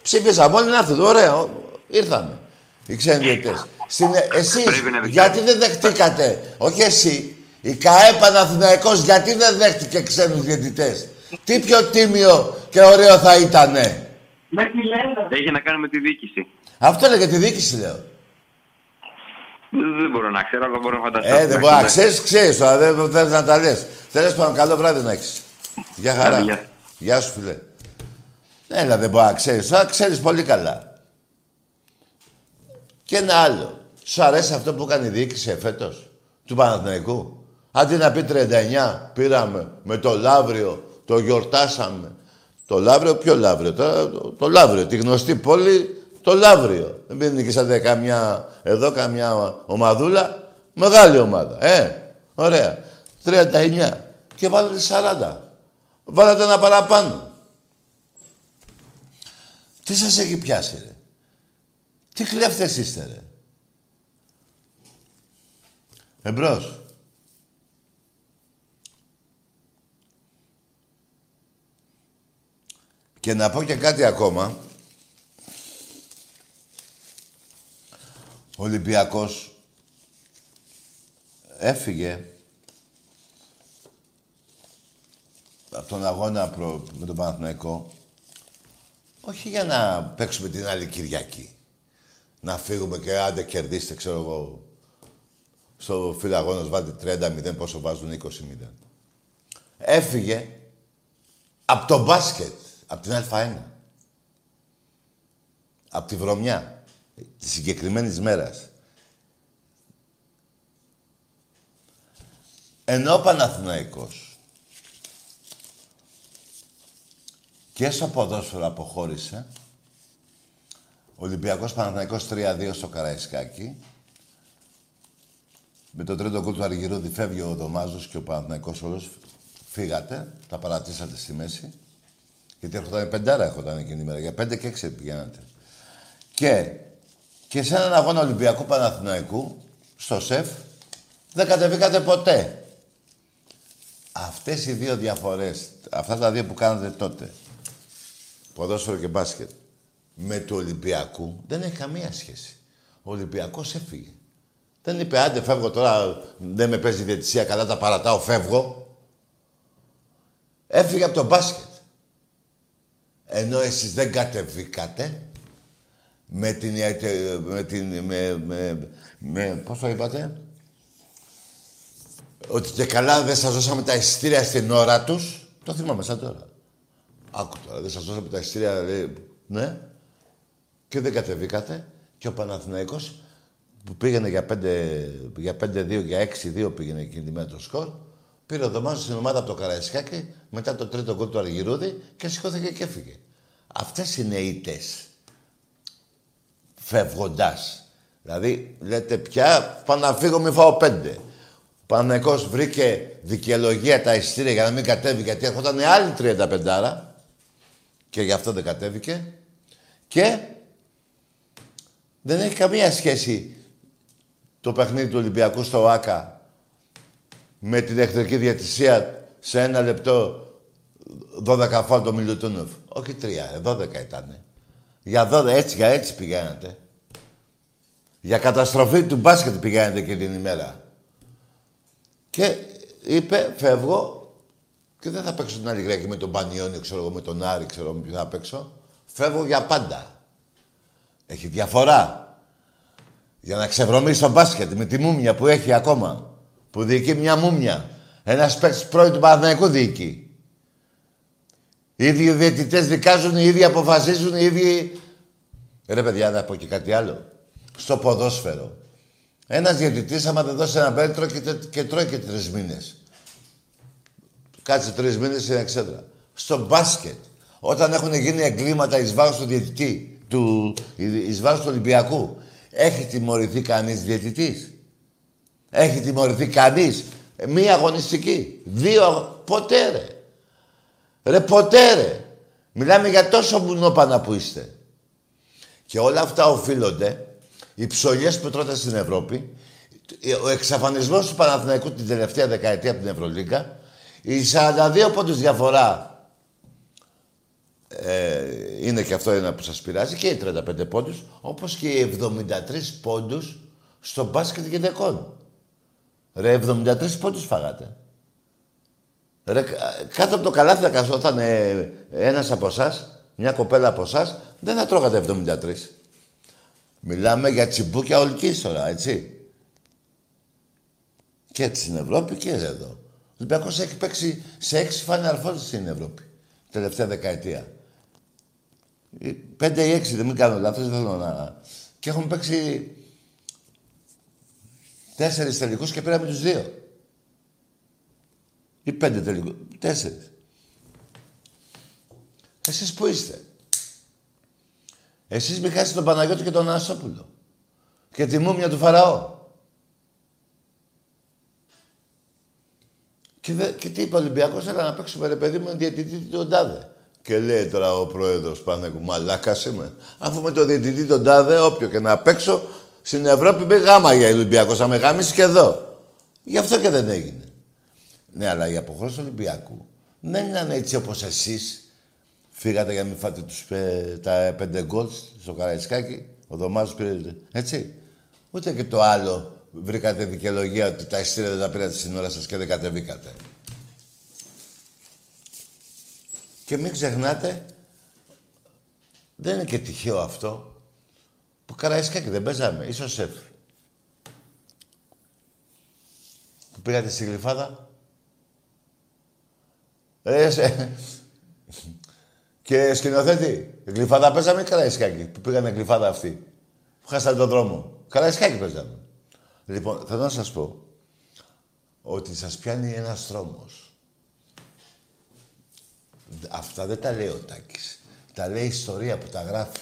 ψήφισαμε όλοι να έρθουν, ωραίο, ήρθαμε. Οι ξένοι διαιτητές. Στην, εσείς, γιατί δεν δεχτήκατε, όχι εσύ, η ΚαΕ Παναθηναϊκός, γιατί δεν δέχτηκε ξένους διαιτητές; Τι πιο τίμιο και ωραίο θα ήτανε; Έχει να κάνει με τη διοίκηση. Αυτό λέγε τη διοίκηση, λέω. Δεν μπορώ να ξέρω, αλλά μπορώ να φανταστώ. Ε, δεν μπορεί να ξέρεις, ξέρεις τώρα, δεν θέλεις να τα λες. Τέλο πάντων, καλό βράδυ να έχεις. Γεια χαρά. Γεια. Γεια σου, φιλέ. Έλα, δεν μπορεί να ξέρεις. Τώρα ξέρεις πολύ καλά. Και ένα άλλο. Σου αρέσει αυτό που έκανε η διοίκηση εφέτος του Παναθηναϊκού; Αντί να πει 39, πήραμε με το Λαύριο, το γιορτάσαμε. Το Λαύριο, ποιο Λαύριο, τώρα, το, το Λαύριο, τη γνωστή πόλη, το Λαύριο. Δεν πήρε νικήσατε καμιά, εδώ καμιά ομαδούλα, μεγάλη ομάδα, ε, ωραία. 39 και βάλατε 40. Βάλατε ένα παραπάνω. Τι σας έχει πιάσει, ρε; Τι κλέφτες είστε, ρε; Εμπρός. Και να πω και κάτι ακόμα. Ο Ολυμπιακός έφυγε από τον αγώνα προ, με τον Παναθηναϊκό όχι για να παίξουμε την άλλη Κυριακή. Να φύγουμε και άντε κερδίστε, ξέρω εγώ, στο φιλαγόνος βάλτε 30-0, πόσο βάζουν 20-0. Έφυγε από το μπάσκετ, από την Α1. Από τη βρωμιά της συγκεκριμένης μέρας. Ενώ ο Παναθηναϊκός και στο ποδόσφαιρο αποχώρησε, ο Ολυμπιακός Παναθηναϊκός 3-2 στο Καραϊσκάκι, με το τρίτο γκολ του Αργυρούδη φεύγει ο Δωμάζος και ο Παναθηναϊκός όλος φύγατε, τα παρατήσατε στη μέση. Γιατί έρχονταν πεντάρα έρχονταν εκείνη η μέρα. Για πέντε και έξι πηγαίνατε. Και, και σε έναν αγώνα Ολυμπιακού Παναθηναϊκού, στο ΣΕΦ, δεν κατεβήκατε ποτέ. Αυτές οι δύο διαφορές, αυτά τα δύο που κάνατε τότε, ποδόσφαιρο και μπάσκετ, με του Ολυμπιακού δεν έχει καμία σχέση. Ο Ολυμπιακός έφυγε. Δεν είπε, άντε φεύγω τώρα, δεν με παίζει διαιτησία καλά, τα παρατάω, φεύγω. Έφυγε από το μπάσκετ. Ενώ εσείς δεν κατεβήκατε με την... Με την με, με, με, πώς το είπατε; Ότι και καλά δεν σας δώσαμε τα εισιτήρια στην ώρα τους. Το θυμάμαι σαν τώρα. Άκου τώρα, δεν σας δώσαμε τα εισιτήρια, λέει, ναι. Και δεν κατεβήκατε. Και ο Παναθηναϊκός που πήγαινε για 5-2, για 5-2, για 6-2 πήγαινε εκείνη με το σκορ. Πήρε ο Δωμάζο στην ομάδα από το Καραϊσκάκι μετά το τρίτο γκολ του Αργυρούδη και σηκώθηκε και έφυγε. Αυτές είναι οι ήττες. Φεύγοντας. Δηλαδή, λέτε πια, πάω να φύγω, μη φάω πέντε. Ο Παναγικός βρήκε δικαιολογία τα εισιτήρια για να μην κατέβει, γιατί έρχονταν άλλη 35 και γι' αυτό δεν κατέβηκε. Και δεν έχει καμία σχέση το παιχνίδι του Ολυμπιακού στο ΆΚΑ με την εχθρική διατησία σε ένα λεπτό 12 φάουλ το Μιλουτούνοφ. Όχι τρία, 12 ήταν. Για 12, έτσι, για έτσι πηγαίνατε. Για καταστροφή του μπάσκετ πηγαίνετε και την ημέρα. Και είπε, φεύγω και δεν θα παίξω την άλλη Κυριακή με τον Πανιόνιο, ξέρω εγώ, με τον Άρη, ξέρω εγώ, θα παίξω. Φεύγω για πάντα. Έχει διαφορά. Για να ξεβρωμίσει το μπάσκετ με τη μούμια που έχει ακόμα. Που διοικεί μια μούμια. Ένας παίκτης πρώην του Παναθηναϊκού διοικεί. Οι ίδιοι διαιτητές δικάζουν, οι ίδιοι αποφασίζουν, οι ίδιοι. Ρε παιδιά, να πω και κάτι άλλο. Στο ποδόσφαιρο. Ένας διαιτητής, άμα δεν δώσει ένα πέτρο και, και τρώει και τρεις μήνες. Κάτσε τρεις μήνες στην εξέδρα. Στο μπάσκετ, όταν έχουν γίνει εγκλήματα εις βάρος του διαιτητή, του, εις βάρος του Ολυμπιακού, έχει τιμωρηθεί κανείς διαιτητής; Έχει τιμωρηθεί κανείς. Μία αγωνιστική. Δύο. Ποτέ ρε. Ρε ποτέ ρε. Μιλάμε για τόσο βουνόπανα που είστε. Και όλα αυτά οφείλονται, οι ψωλιές που τρώτε στην Ευρώπη, ο εξαφανισμός του Παναθηναϊκού την τελευταία δεκαετία από την Ευρωλίγκα, οι 42 πόντους διαφορά ε, είναι και αυτό ένα που σας πειράζει και οι 35 πόντους, όπως και οι 73 πόντους στο μπάσκετ γυναικών. Ρε, 73 πόντους φάγατε. Ρε, κάτω από το καλάθι θα καθόταν ε, ένας από εσάς, μια κοπέλα από εσάς, δεν θα τρώγατε 73. Μιλάμε για τσιμπούκια ολικής τώρα, έτσι. Και στην Ευρώπη και εδώ. Ο Ολυμπιακός έχει παίξει σε έξι Final Four στην Ευρώπη. Τελευταία δεκαετία. Πέντε ή έξι, δεν μην κάνω λάθος, δεν θέλω να... Και έχουμε παίξει τέσσερις τελικούς και πήραμε τους δύο. Ή πέντε τελικούς. Τέσσερις. Εσείς που είστε. Εσείς μη χάσετε τον Παναγιώτη και τον Αναστόπουλο. Και τη μούμια του Φαραώ. Και, δε, και τι είπε ο Ολυμπιακός, έλα να παίξουμε ρε παιδί μου διαιτητή τον τάδε. Και λέει τώρα ο πρόεδρος Πανέκου, μαλάκας είμαι. Αφού με το διαιτητή τον τάδε, όποιο και να παίξω, στην Ευρώπη με γάμα για Ολυμπιακός, θα με γάμισει και εδώ. Γι' αυτό και δεν έγινε. Ναι, αλλά η αποχρώση του Ολυμπιακού δεν ήταν έτσι όπως εσείς φύγατε για να μην φάτε τους, τα πέντε γκολ στο Καραϊσκάκι. Ο Δωμάζος πήρε, έτσι. Ούτε και το άλλο βρήκατε δικαιολογία ότι τα ειστήρια δεν τα πήρατε στην ώρα σας και δεν κατεβήκατε. Και μην ξεχνάτε, δεν είναι και τυχαίο αυτό, που Καραϊσκάκι δεν παίζαμε, ίσως σεφ. Που πήγατε στη Γλυφάδα. Ε, σε... Και σκηνοθέτη, γλυφάδα παίζαμε ή Καραϊσκάκι, που πήγανε γλυφάδα αυτοί. Που χάσανε τον δρόμο. Καραϊσκάκι παίζαμε. Λοιπόν, θέλω να σας πω ότι σας πιάνει ένας τρόμος. Αυτά δεν τα λέει ο Τάκης. Τα λέει η ιστορία που τα γράφει.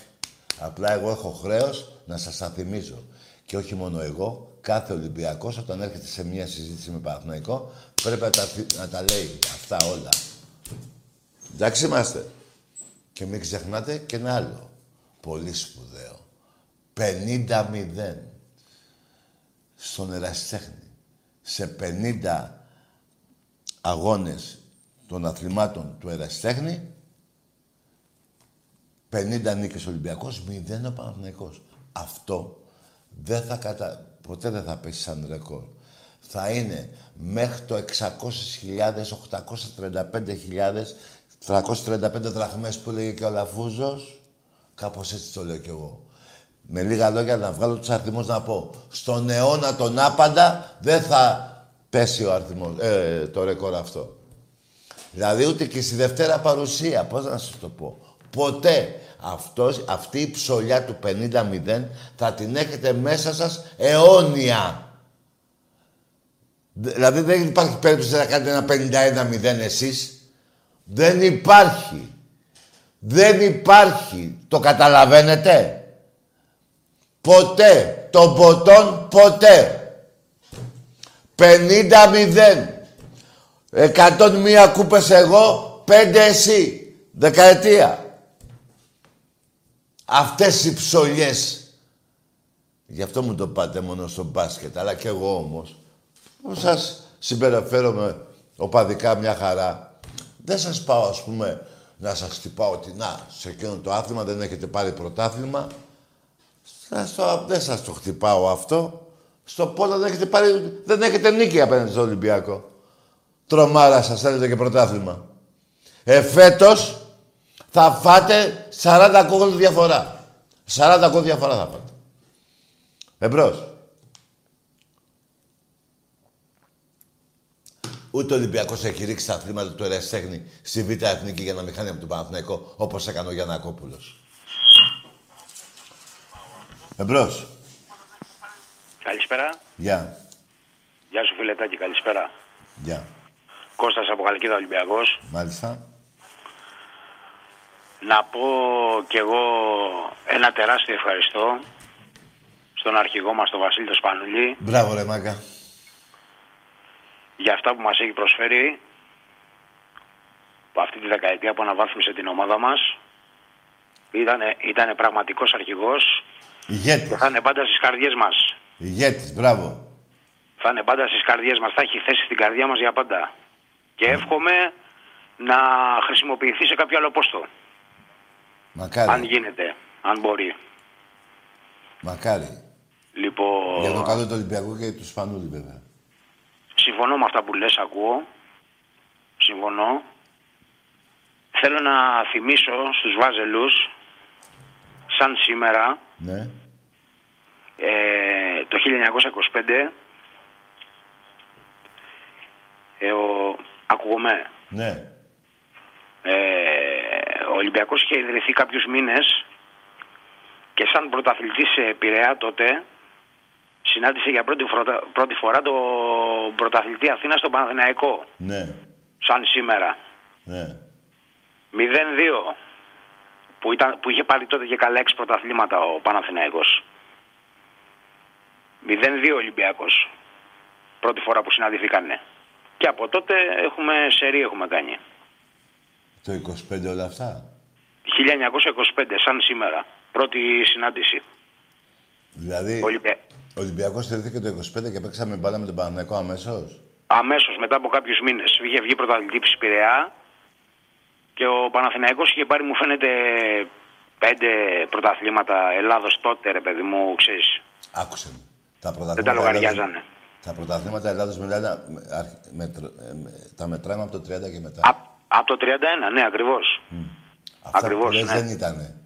Απλά εγώ έχω χρέος να σας τα θυμίζω. Και όχι μόνο εγώ, κάθε Ολυμπιακός όταν έρχεται σε μια συζήτηση με Παναθηναϊκό πρέπει να τα, να τα λέει αυτά όλα. Εντάξει είμαστε. Και μην ξεχνάτε και ένα άλλο. Πολύ σπουδαίο. 50-0 στον ερασιτέχνη. Σε 50 αγώνες των αθλημάτων του ερασιτέχνη, 50 νίκες Ολυμπιακός, 0 ο Παναθηναϊκός. Αυτό δεν θα κατα... ποτέ δεν θα πέσει σαν ρεκόρ. Θα είναι μέχρι το 600.000, 835.000, 335 δραχμές που λέγει και ο Λαφούζος. Κάπως έτσι το λέω κι εγώ. Με λίγα λόγια να βγάλω τους αριθμούς να πω. Στον αιώνα τον άπαντα δεν θα πέσει ο αριθμός, ε, το ρεκόρ αυτό. Δηλαδή ούτε και στη Δευτέρα παρουσία, πώς να σας το πω. Ποτέ αυτός, αυτή η ψωλιά του 50-0 θα την έχετε μέσα σας αιώνια. Δηλαδή δεν υπάρχει περίπτωση να κάνετε ένα 51-0 εσείς. Δεν υπάρχει. Δεν υπάρχει. Το καταλαβαίνετε; Ποτέ. Το ποτόν ποτέ. 50-0. 101 κούπες εγώ, 5 εσύ. Δεκαετία. Αυτές οι ψωλιές. Γι' αυτό μου το πάτε μόνο στο μπάσκετ. Αλλά και εγώ όμως. Που σας συμπεριφέρομαι οπαδικά μια χαρά. Δεν σας πάω, ας πούμε, να σας χτυπάω ότι να, σε εκείνο το άθλημα δεν έχετε πάρει πρωτάθλημα. Σας το, δεν σας το χτυπάω αυτό. Στο πόλο δεν έχετε, πάρει, δεν έχετε νίκη απέναντι στο Ολυμπιακό. Τρομάρα σας θέλετε και πρωτάθλημα. Εφέτος θα φάτε 40 κόκκινο διαφορά. 40 κόκκινο διαφορά θα φάτε. Εμπρός. Ούτε ο Ολυμπιακός έχει ρίξει τα αθλήματα του Εραστέχνη στη Β' Εθνική για να μην χάνει από τον Παναθηναϊκό όπως έκανε ο Γιανακόπουλο. Εμπρός. Καλησπέρα. Γεια. Γεια σου φιλετάκι, καλησπέρα. Γεια. Κώστας από Καλκίδα Ολυμπιακός. Μάλιστα. Να πω κι εγώ ένα τεράστιο ευχαριστώ στον αρχηγό μας, τον Βασίλη τον Σπανουλή, Μπράβο ρε Μάγκα. για αυτά που μας έχει προσφέρει από αυτή τη δεκαετία που αναβάθμισε την ομάδα μας. Ήτανε, ήτανε πραγματικός αρχηγός Ηγέτης. και θα είναι πάντα στις καρδιές μας. Ηγέτης, μπράβο. Θα είναι πάντα στις καρδιές μας. Θα έχει θέση στην καρδιά μας για πάντα. Και εύχομαι να χρησιμοποιηθεί σε κάποιο άλλο πόστο. Μακάρι. Αν γίνεται, αν μπορεί. Μακάρι. Λοιπόν, Για το καλό του Ολυμπιακού και τους Σπανούλη, βέβαια. συμφωνώ με αυτά που λες, ακούω. Συμφωνώ. Θέλω να θυμίσω στους Βάζελους, σαν σήμερα, Ναι. ε, το 1925, ε, ο, ακούγομαι, Ναι. ε, ο Ολυμπιακός είχε ιδρυθεί κάποιους μήνες και σαν πρωταθλητής σε Πειραιά τότε συνάντησε για πρώτη, φορά, πρώτη φορά το πρωταθλητή Αθήνα στον Παναθηναϊκό, Ναι. σαν σήμερα. Ναι. 0-2 που, ήταν, που είχε πάρει τότε και καλά έξι πρωταθλήματα ο Παναθηναϊκός. 0-2 Ολυμπιακός. Πρώτη φορά που συναντηθήκανε. Και από τότε έχουμε σερή έχουμε κάνει. Το 25 όλα αυτά. 1925 σαν σήμερα. Πρώτη συνάντηση. Δηλαδή, Ολυμπια... ο Ολυμπιακός θεωρήθηκε το 25 και παίξαμε μπάλα με τον Παναθηναϊκό αμέσως; Αμέσως μετά από κάποιους μήνες. Είχε βγει πρωταθλητή Πειραιά και ο Παναθηναϊκός είχε πάρει μου φαίνεται πέντε πρωταθλήματα Ελλάδος τότε ρε παιδί μου, ξέρεις. Άκουσε με. Τα Δεν πρωταθλήματα τα λογαριάζανε. Ελλάδος- Τα πρωταθλήματα Ελλάδος μιλάνε, με- αρχ- μετρ- ε, με- τα μετράμε από το 30 και μετά. Από το 31, ναι ακριβώς. Αυτά που ακριβώς, λες ναι. δεν ήτανε.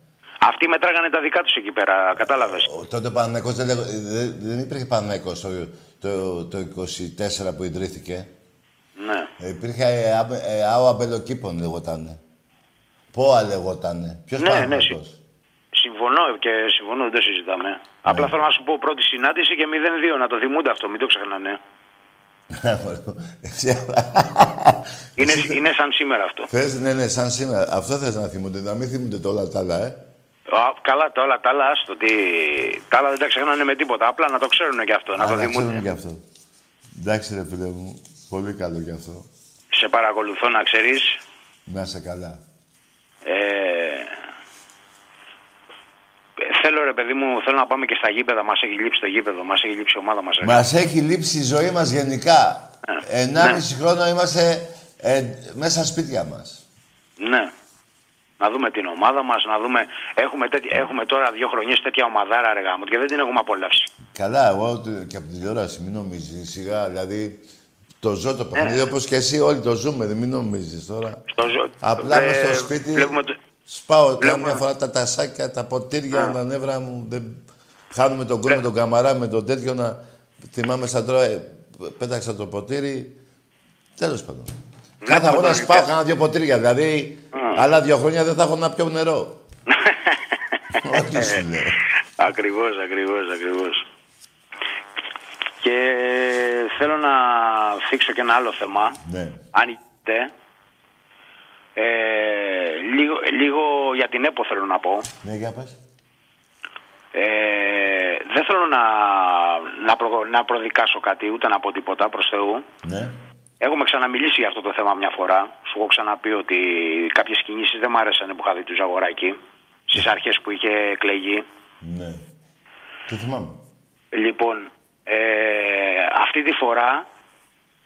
Αυτοί μετράγανε τα δικά τους εκεί πέρα, κατάλαβες. Ο- Τότε ο Παναθηναϊκός δεν, λέγω- δεν, δεν υπήρχε Παναθηναϊκός το, το, το 24 που ιδρύθηκε. Ναι. Ε, Υπήρχε ε, ΑΜ- ε, ΑΟ Αμπελοκήπων λεγότανε. ΠΟΑ λεγότανε. Ποιος Ναι, ναι, Παναθηναϊκός. Συμφωνώ και συμφωνώ, δεν το συζητάμε. Απλά θέλω να σου πω πρώτη συνάντηση και 0-2, να το θυμούνται αυτό, μην το ξεχνάνε. Είναι, είναι σαν σήμερα αυτό. Θες, ναι, ναι, σαν σήμερα. Αυτό θες να θυμούνται, να μην θυμούνται το όλα τα άλλα, ε. Α, καλά, τα όλα τα άλλα, άστο, τι... Τα άλλα δεν τα ξεχνάνε με τίποτα. Απλά να το ξέρουν και αυτό, να Α, το να θυμούνται. ξέρουν και αυτό. Εντάξει ρε φίλε μου, πολύ καλό και αυτό. Σε παρακολουθώ να ξέρεις. Να είσαι καλά. Ε, θέλω ρε παιδί μου, θέλω να πάμε και στα γήπεδα. Μας έχει λείψει το γήπεδο, μας έχει λείψει η ομάδα μας. ρε. Μας έχει λείψει η ζωή μας γενικά. Ναι. Ενάμιση χρόνο είμαστε ε, μέσα σπίτια μας. Ναι. Να δούμε την ομάδα μας, να δούμε... Έχουμε, τέτοι- έχουμε τώρα δύο χρονιές τέτοια ομαδάρα ρε γάμο και δεν την έχουμε απολαύσει. Καλά, εγώ το- και από την τηλεόραση, μην νομίζεις σιγά, δηλαδή το ζω το Ναι. παιχνίδι όπως και εσύ όλοι το ζούμε, δεν μην νομίζεις τώρα. Στο ζω... Απλά Ε, μες στο σπίτι Βλέπουμε το... σπάω βλέπουμε- μια φορά τα τασάκια, τα ποτήρια, τα νεύρα μου. Δεν... Χάνουμε τον κόλ με τον καμαρά, με τον τέτοιο να θυμάμαι σαν τώρα, ε, πέταξα το ποτήρι. Τέλος πάντων. Κάθε αγώνα τον σπάω κάνα δύο ποτήρια, δηλαδή άλλα δύο χρόνια δεν θα έχω να πιω νερό. Όχι σου λέω. Ακριβώς, ακριβώς, ακριβώς. Και θέλω να θίξω και ένα άλλο θέμα. Ναι. Αν είτε. Ε, λίγο, λίγο για την ΕΠΟ θέλω να πω. Ναι, για πες. Ε, δεν θέλω να, να, προ, να προδικάσω κάτι, ούτε να πω τίποτα προς Θεού. Ναι. Έχουμε ξαναμιλήσει για αυτό το θέμα μια φορά. Σου έχω ξαναπεί ότι κάποιες κινήσεις δεν μ' άρεσαν που είχα δει του Ζαγοράκη. Στις αρχές που είχε εκλεγεί. Ναι. Το θυμάμαι. Λοιπόν, ε, αυτή τη φορά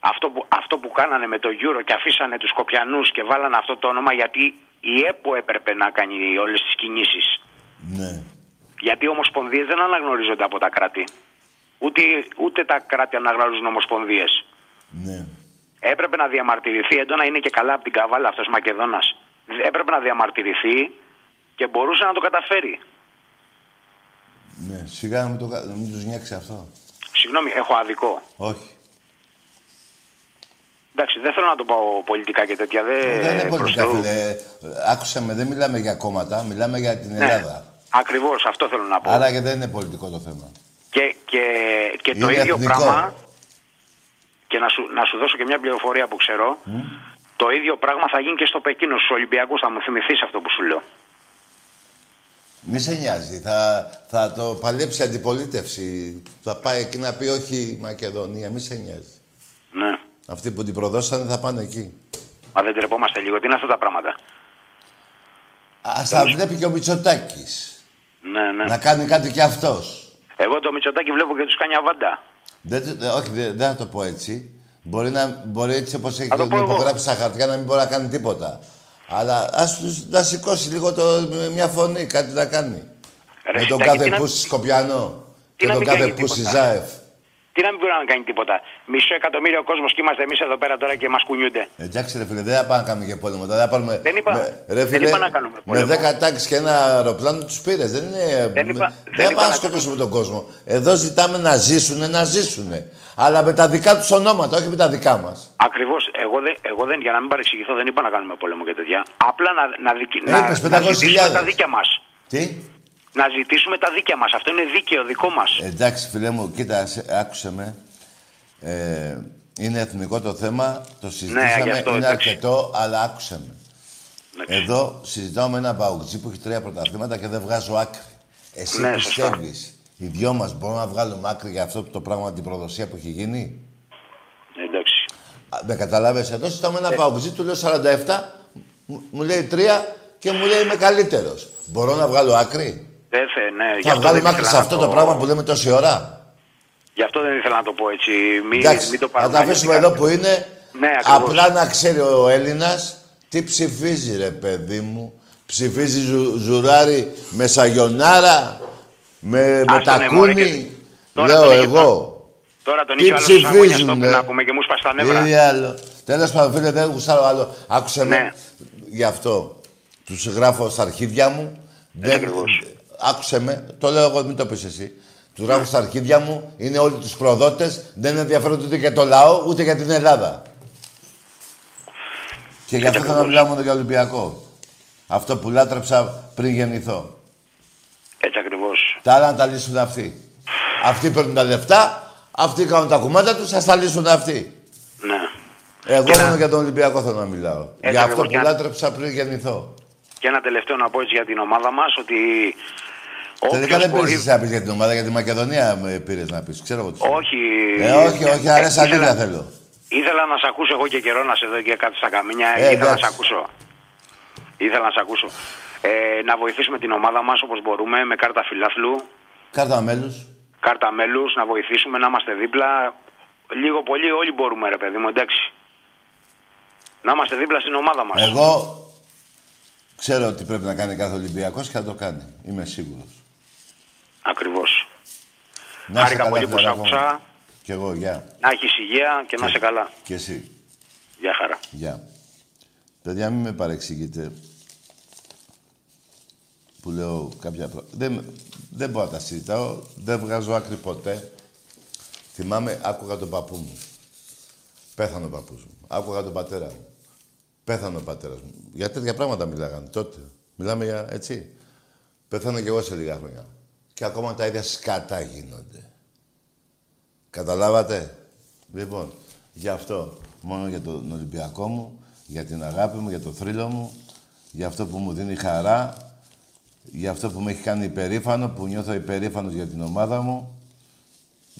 αυτό που, αυτό που κάνανε με το Euro και αφήσανε τους Σκοπιανούς και βάλανε αυτό το όνομα γιατί η ΕΠΟ έπρεπε να κάνει όλες τις κινήσεις. Ναι. Γιατί οι ομοσπονδίες δεν αναγνωρίζονται από τα κράτη. Ούτε, ούτε τα κράτη αναγνωρίζουν ομοσπονδίες. Ναι. Έπρεπε να διαμαρτυρηθεί έντονα, είναι και καλά από την καβάλα αυτός Μακεδόνας. Έπρεπε να διαμαρτυρηθεί και μπορούσε να το καταφέρει. Ναι. Σιγά να μην, το, κα- να μην τους νιάξει αυτό. Συγγνώμη, έχω αδικό. Όχι. Εντάξει, δεν θέλω να το πάω πολιτικά και τέτοια. Δεν, δεν είναι προς πολιτικά, Θεού. φίλε. Άκουσα με, δεν μιλάμε για κόμματα, μιλάμε για την Ναι. Ελλάδα. Ακριβώς, αυτό θέλω να πω. Άρα και δεν είναι πολιτικό το θέμα. Και, και, και το Είναι ίδιο εθνικό. πράγμα, και να σου, να σου δώσω και μια πληροφορία που ξέρω, το ίδιο πράγμα θα γίνει και στο Πεκίνο, στους Ολυμπιακούς. Θα μου θυμηθείς αυτό που σου λέω. Μη σε νοιάζει. Θα, θα το παλέψει η αντιπολίτευση. Θα πάει εκεί να πει όχι η Μακεδονία. Μη σε νοιάζει. Ναι. Αυτοί που την προδώσανε θα πάνε εκεί. Μα δεν τρεπόμαστε λίγο. Τι είναι αυτά τα πράγματα; Α τα βλέπει και ο Μητσοτάκης. Ναι, ναι. Να κάνει κάτι κι αυτός. Εγώ το Μητσοτάκι βλέπω και τους κάνει αβάντα. Δεν, το- δεν- όχι, δεν, δεν θα το πω έτσι. Μπορεί, να, μπορεί έτσι όπως έχει το το πω εγώ. υπογράψει στα χαρτιά να μην μπορεί να κάνει τίποτα. Αλλά ας τους να σηκώσει λίγο το, μια φωνή, κάτι να κάνει. Ρε, Με τον Σιτάκη, κάθε τι να- πούσι Σκοπιανό τι και να τον μην κάθε κάνει πούσι τίποτα. Ζάεφ. Τι να μην μπορεί να κάνει τίποτα. Μισό εκατομμύριο κόσμος και είμαστε εμείς εδώ πέρα τώρα και μας κουνιούνται. Εντάξει ρε φίλε, δεν θα πάμε να κάνουμε και πόλεμο. τώρα, Θα πάρουμε... Δεν είπα- με, ρε, δεν φίλε, είπα να κάνουμε Με πόλεμο. 10 τάξεις και ένα αεροπλάνο τους πήρες. Δεν είναι... Δεν είπα- δεν δεν θα είπα πάμε να να σκοτώσουμε τον κόσμο. Εδώ ζητάμε να ζήσουνε, να ζήσουνε. Αλλά με τα δικά τους ονόματα, όχι με τα δικά μας. Ακριβώς. Εγώ, δεν, εγώ δεν, για να μην παρεξηγηθώ, δεν είπα να κάνουμε πόλεμο και τέτοια. Απλά να, να, δικ- Ε, να, είπες να 500.000. ζητήσουμε τα δίκαια μας. Τι; Να ζητήσουμε τα δίκαια μας. Αυτό είναι δίκαιο δικό μας. Εντάξει, φίλε μου, κοίτα, σε- άκουσε με. Ε, είναι εθνικό το θέμα, το συζητήσαμε, Ναι, γι' αυτό, είναι εντάξει. αρκετό, αλλά άκουσε με. Εδώ συζητάω με ένα παουτζή που έχει τρία πρωταθλήματα και δεν βγάζω άκρη. Εσύ Ναι, σωστά. πιστεύεις, οι δυο μας μπορούμε να βγάλουμε άκρη για αυτό το πράγμα, την προδοσία που έχει γίνει; Εντάξει. Α, Με καταλάβες, εδώ συζητάω με Ε. ένα παουτζή, του λέω 47, μου- μου λέει 3 και μου λέει είμαι καλύτερος. Μπορώ να βγάλω άκρη; Δεν θε, ναι, γι' Θα αυτό βγάλουμε δεν άκρη ήθελα σε να αυτό το πράγμα που λέμε τόση ώρα. Γι' αυτό δεν ήθελα να το πω έτσι. Μην, Εντάξει, μην το θα πάρουμε. τα αφήσουμε εδώ που είναι. Ναι, ακριβώς. Απλά να ξέρει ο Έλληνας τι ψηφίζει, ρε παιδί μου. Ψηφίζει ζου, ζουράρι με σαγιονάρα, με, με Άστο, ναι, μωρέ, και- τακούνι. Τώρα Λέω τον είχε εγώ. Τώρα τον Τι είχε άλλο στους αγώνες ψηφίζουν, στο ε; να πούμε και μου σπάσει τα νεύρα. Τι άλλο. Τέλος πάντων, φίλε, δεν γουστάρω άλλο. Άκουσε Ναι. με. Γι' αυτό τους γράφω στα αρχίδια μου. Δεν, άκουσε με. Το λέω εγώ, μην το πεις εσύ. Τους γράφω στα αρχίδια μου. Είναι όλοι τους προδότες. Δεν ενδιαφέρονται ούτε για το λαό, ούτε για την Ελλάδα. Και γι' αυτό θέλω να μιλάω μόνο για Ολυμπιακό. Αυτό που λάτρεψα πριν γεννηθώ. Έτσι ακριβώς. Τα άλλα να τα λύσουν αυτοί. Αυτοί παίρνουν τα λεφτά, αυτοί κάνουν τα κουμάτα τους, θα τα λύσουν αυτοί. Ναι. Εγώ μόνο για τον Ολυμπιακό θέλω να μιλάω. Έτσι για αυτό ακριβώς, που και αν- λάτρεψα πριν γεννηθώ. Και ένα τελευταίο να πω έτσι για την ομάδα μας ότι. Τελικά όποιος δεν μπορεί- πήρες εσύ να πεις για την ομάδα, για τη Μακεδονία με πήρες να πεις. Ξέρω εγώ τι. Όχι. Ε, όχι, όχι, Ε, αρέσει ήθελα- αλήθεια θέλω. Ήθελα να σε ακούσω εγώ και καιρό να σε δω και κάτι στα καμίνια. Ε, ήθελα να εντάξει. σε ακούσω. Ήθελα να σε ακούσω. Ε, να βοηθήσουμε την ομάδα μας όπως μπορούμε με κάρτα φιλάθλου, Κάρτα μέλους. κάρτα μέλου, να βοηθήσουμε να είμαστε δίπλα. Λίγο πολύ όλοι μπορούμε, ρε παιδί μου, εντάξει. Να είμαστε δίπλα στην ομάδα μας. Εγώ ξέρω ότι πρέπει να κάνει κάθε Ολυμπιακός και θα το κάνει. Είμαι σίγουρος. Ακριβώς. Να είσαι Χάρηκα καλά, πολύ που σ' φιλαράκο μου. άκουσα. Κι εγώ, γεια. Να έχεις υγεία και να είσαι καλά. Και εσύ. Γεια χαρά. Γεια. Παιδιά, μην με παρεξηγείτε που λέω κάποια πράγματα. Δεν, δεν μπορώ να τα συζητάω. Δεν βγάζω άκρη ποτέ. Θυμάμαι, άκουγα τον παππού μου. Πέθανε ο παππούς μου. Άκουγα τον πατέρα μου. Πέθανε ο πατέρας μου. Για τέτοια πράγματα μιλάγανε τότε. Μιλάμε για έτσι. Πέθανε κι εγώ σε λίγα χρόνια. Και ακόμα τα ίδια σκατά γίνονται. Καταλάβατε; Λοιπόν, γι' αυτό, μόνο για τον Ολυμπιακό μου, για την αγάπη μου, για το θρύλο μου, για αυτό που μου δίνει χαρά, για αυτό που με έχει κάνει υπερήφανο, που νιώθω υπερήφανος για την ομάδα μου.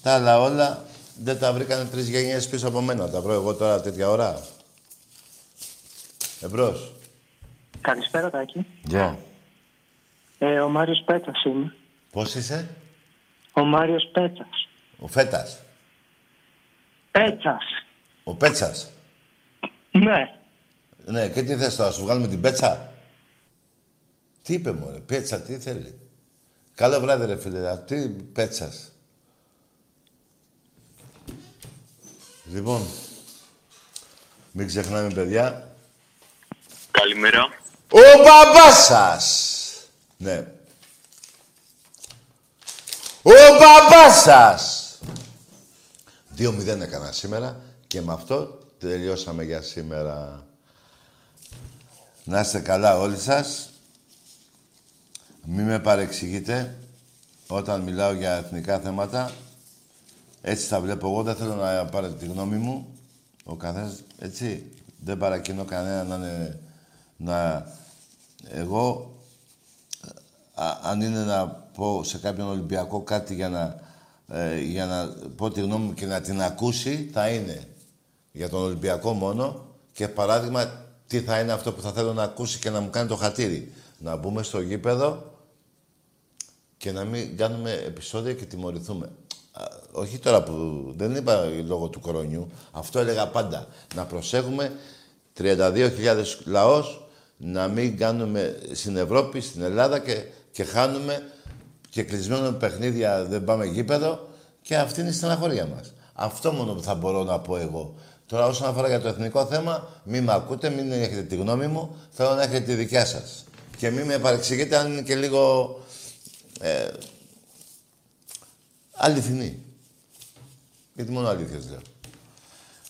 Τα άλλα όλα δεν τα βρήκανε τρεις γενιές πίσω από μένα. Τα βρω εγώ τώρα τέτοια ώρα. Εμπρός. Καλησπέρα, Τάκη. Γεια. Ε, ο Μάριος Πέτσας είμαι. Πώς είσαι; Ο Μάριος Πέτσας. Ο Φέτας. Πέτσας. Ο Πέτσας. Ναι. Ναι, και τι θες τώρα, σου βγάλουμε την πέτσα; Τι είπε μωρέ, πέτσα, τι θέλει; Καλό βράδυ ρε φίλε, τι πέτσας; Λοιπόν, μην ξεχνάμε παιδιά, Καλημέρα. ο μπαμπάς σας. Ναι. Ο μπαμπάς σας. 2-0 έκανα σήμερα και με αυτό τελειώσαμε για σήμερα. Να είστε καλά όλοι σας. Μην με παρεξηγείτε όταν μιλάω για εθνικά θέματα. Έτσι τα βλέπω εγώ. Δεν θέλω να πάρετε τη γνώμη μου. Ο καθένας, έτσι. Δεν παρακινώ κανένα να είναι... Να... Εγώ, α- αν είναι να πω σε κάποιον Ολυμπιακό κάτι για να, ε, για να πω τη γνώμη μου και να την ακούσει, θα είναι για τον Ολυμπιακό μόνο και παράδειγμα τι θα είναι αυτό που θα θέλω να ακούσει και να μου κάνει το χατήρι. Να μπούμε στο γήπεδο και να μην κάνουμε επεισόδια και τιμωρηθούμε. Α, όχι τώρα που δεν είπα λόγω του κορονιού. Αυτό έλεγα πάντα. Να προσέχουμε 32.000 λαός, να μην κάνουμε στην Ευρώπη, στην Ελλάδα και, και χάνουμε και κλεισμένο παιχνίδια δεν πάμε γήπεδο και αυτή είναι η στεναχωρία μας. Αυτό μόνο που θα μπορώ να πω εγώ. Τώρα όσον αφορά για το εθνικό θέμα, μην με ακούτε, μην έχετε τη γνώμη μου, θέλω να έχετε τη δικιά σας. Και μην με παρεξηγείτε αν είναι και λίγο ε, αληθινή. Γιατί μόνο αλήθειες λέω.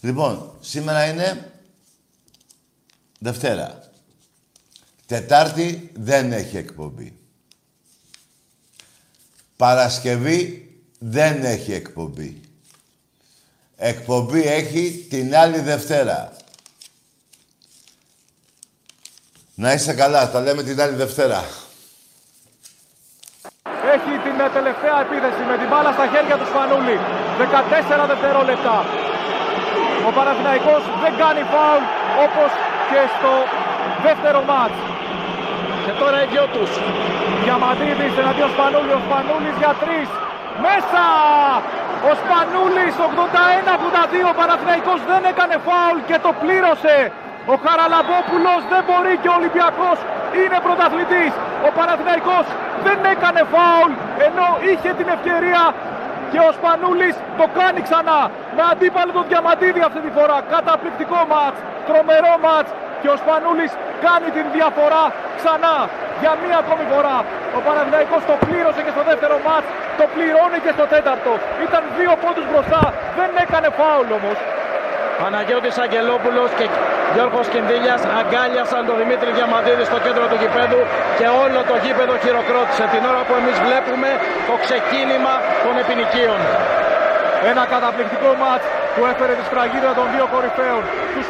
Λοιπόν, σήμερα είναι Δευτέρα. Τετάρτη δεν έχει εκπομπή. Παρασκευή δεν έχει εκπομπή. Εκπομπή έχει την άλλη Δευτέρα. Να είστε καλά, τα λέμε την άλλη Δευτέρα. Έχει την τελευταία επίθεση με την μπάλα στα χέρια του Σπανούλη. 14 δευτερόλεπτα. Ο Παναθηναϊκός δεν κάνει φάουλ όπως και στο δεύτερο μάτς. Και τώρα οι δυο τους. Διαμαντίδης εναντίον Σπανούλη. Ο Σπανούλης για τρεις. Μέσα! Ο Σπανούλης 81-82. Ο Παναθηναϊκός δεν έκανε φάουλ και το πλήρωσε. Ο Χαραλαμπόπουλος δεν μπορεί και ο Ολυμπιακός είναι πρωταθλητής. Ο Παναθηναϊκός δεν έκανε φάουλ ενώ είχε την ευκαιρία και ο Σπανούλης το κάνει ξανά με αντίπαλο τον Διαμαντίδη αυτή τη φορά. Καταπληκτικό μάτς, τρομερό μάτς και ο Σπανούλης κάνει την διαφορά ξανά για μία ακόμη φορά. Ο Παναθηναϊκός το πλήρωσε και στο δεύτερο μάτς, το πληρώνει και στο τέταρτο. Ήταν δύο πόντους μπροστά, δεν έκανε φάουλ όμως. Παναγιώτης Αγγελόπουλος και Γιώργος Κινδύλιας αγκάλιασαν τον Δημήτρη Διαμαντίδη στο κέντρο του γηπέδου και όλο το γήπεδο χειροκρότησε την ώρα που εμείς βλέπουμε το ξεκίνημα των επινοικίων. Ένα καταπληκτικό μάτς που έφερε τη σφραγίδα των δύο κορυφαίων. Τους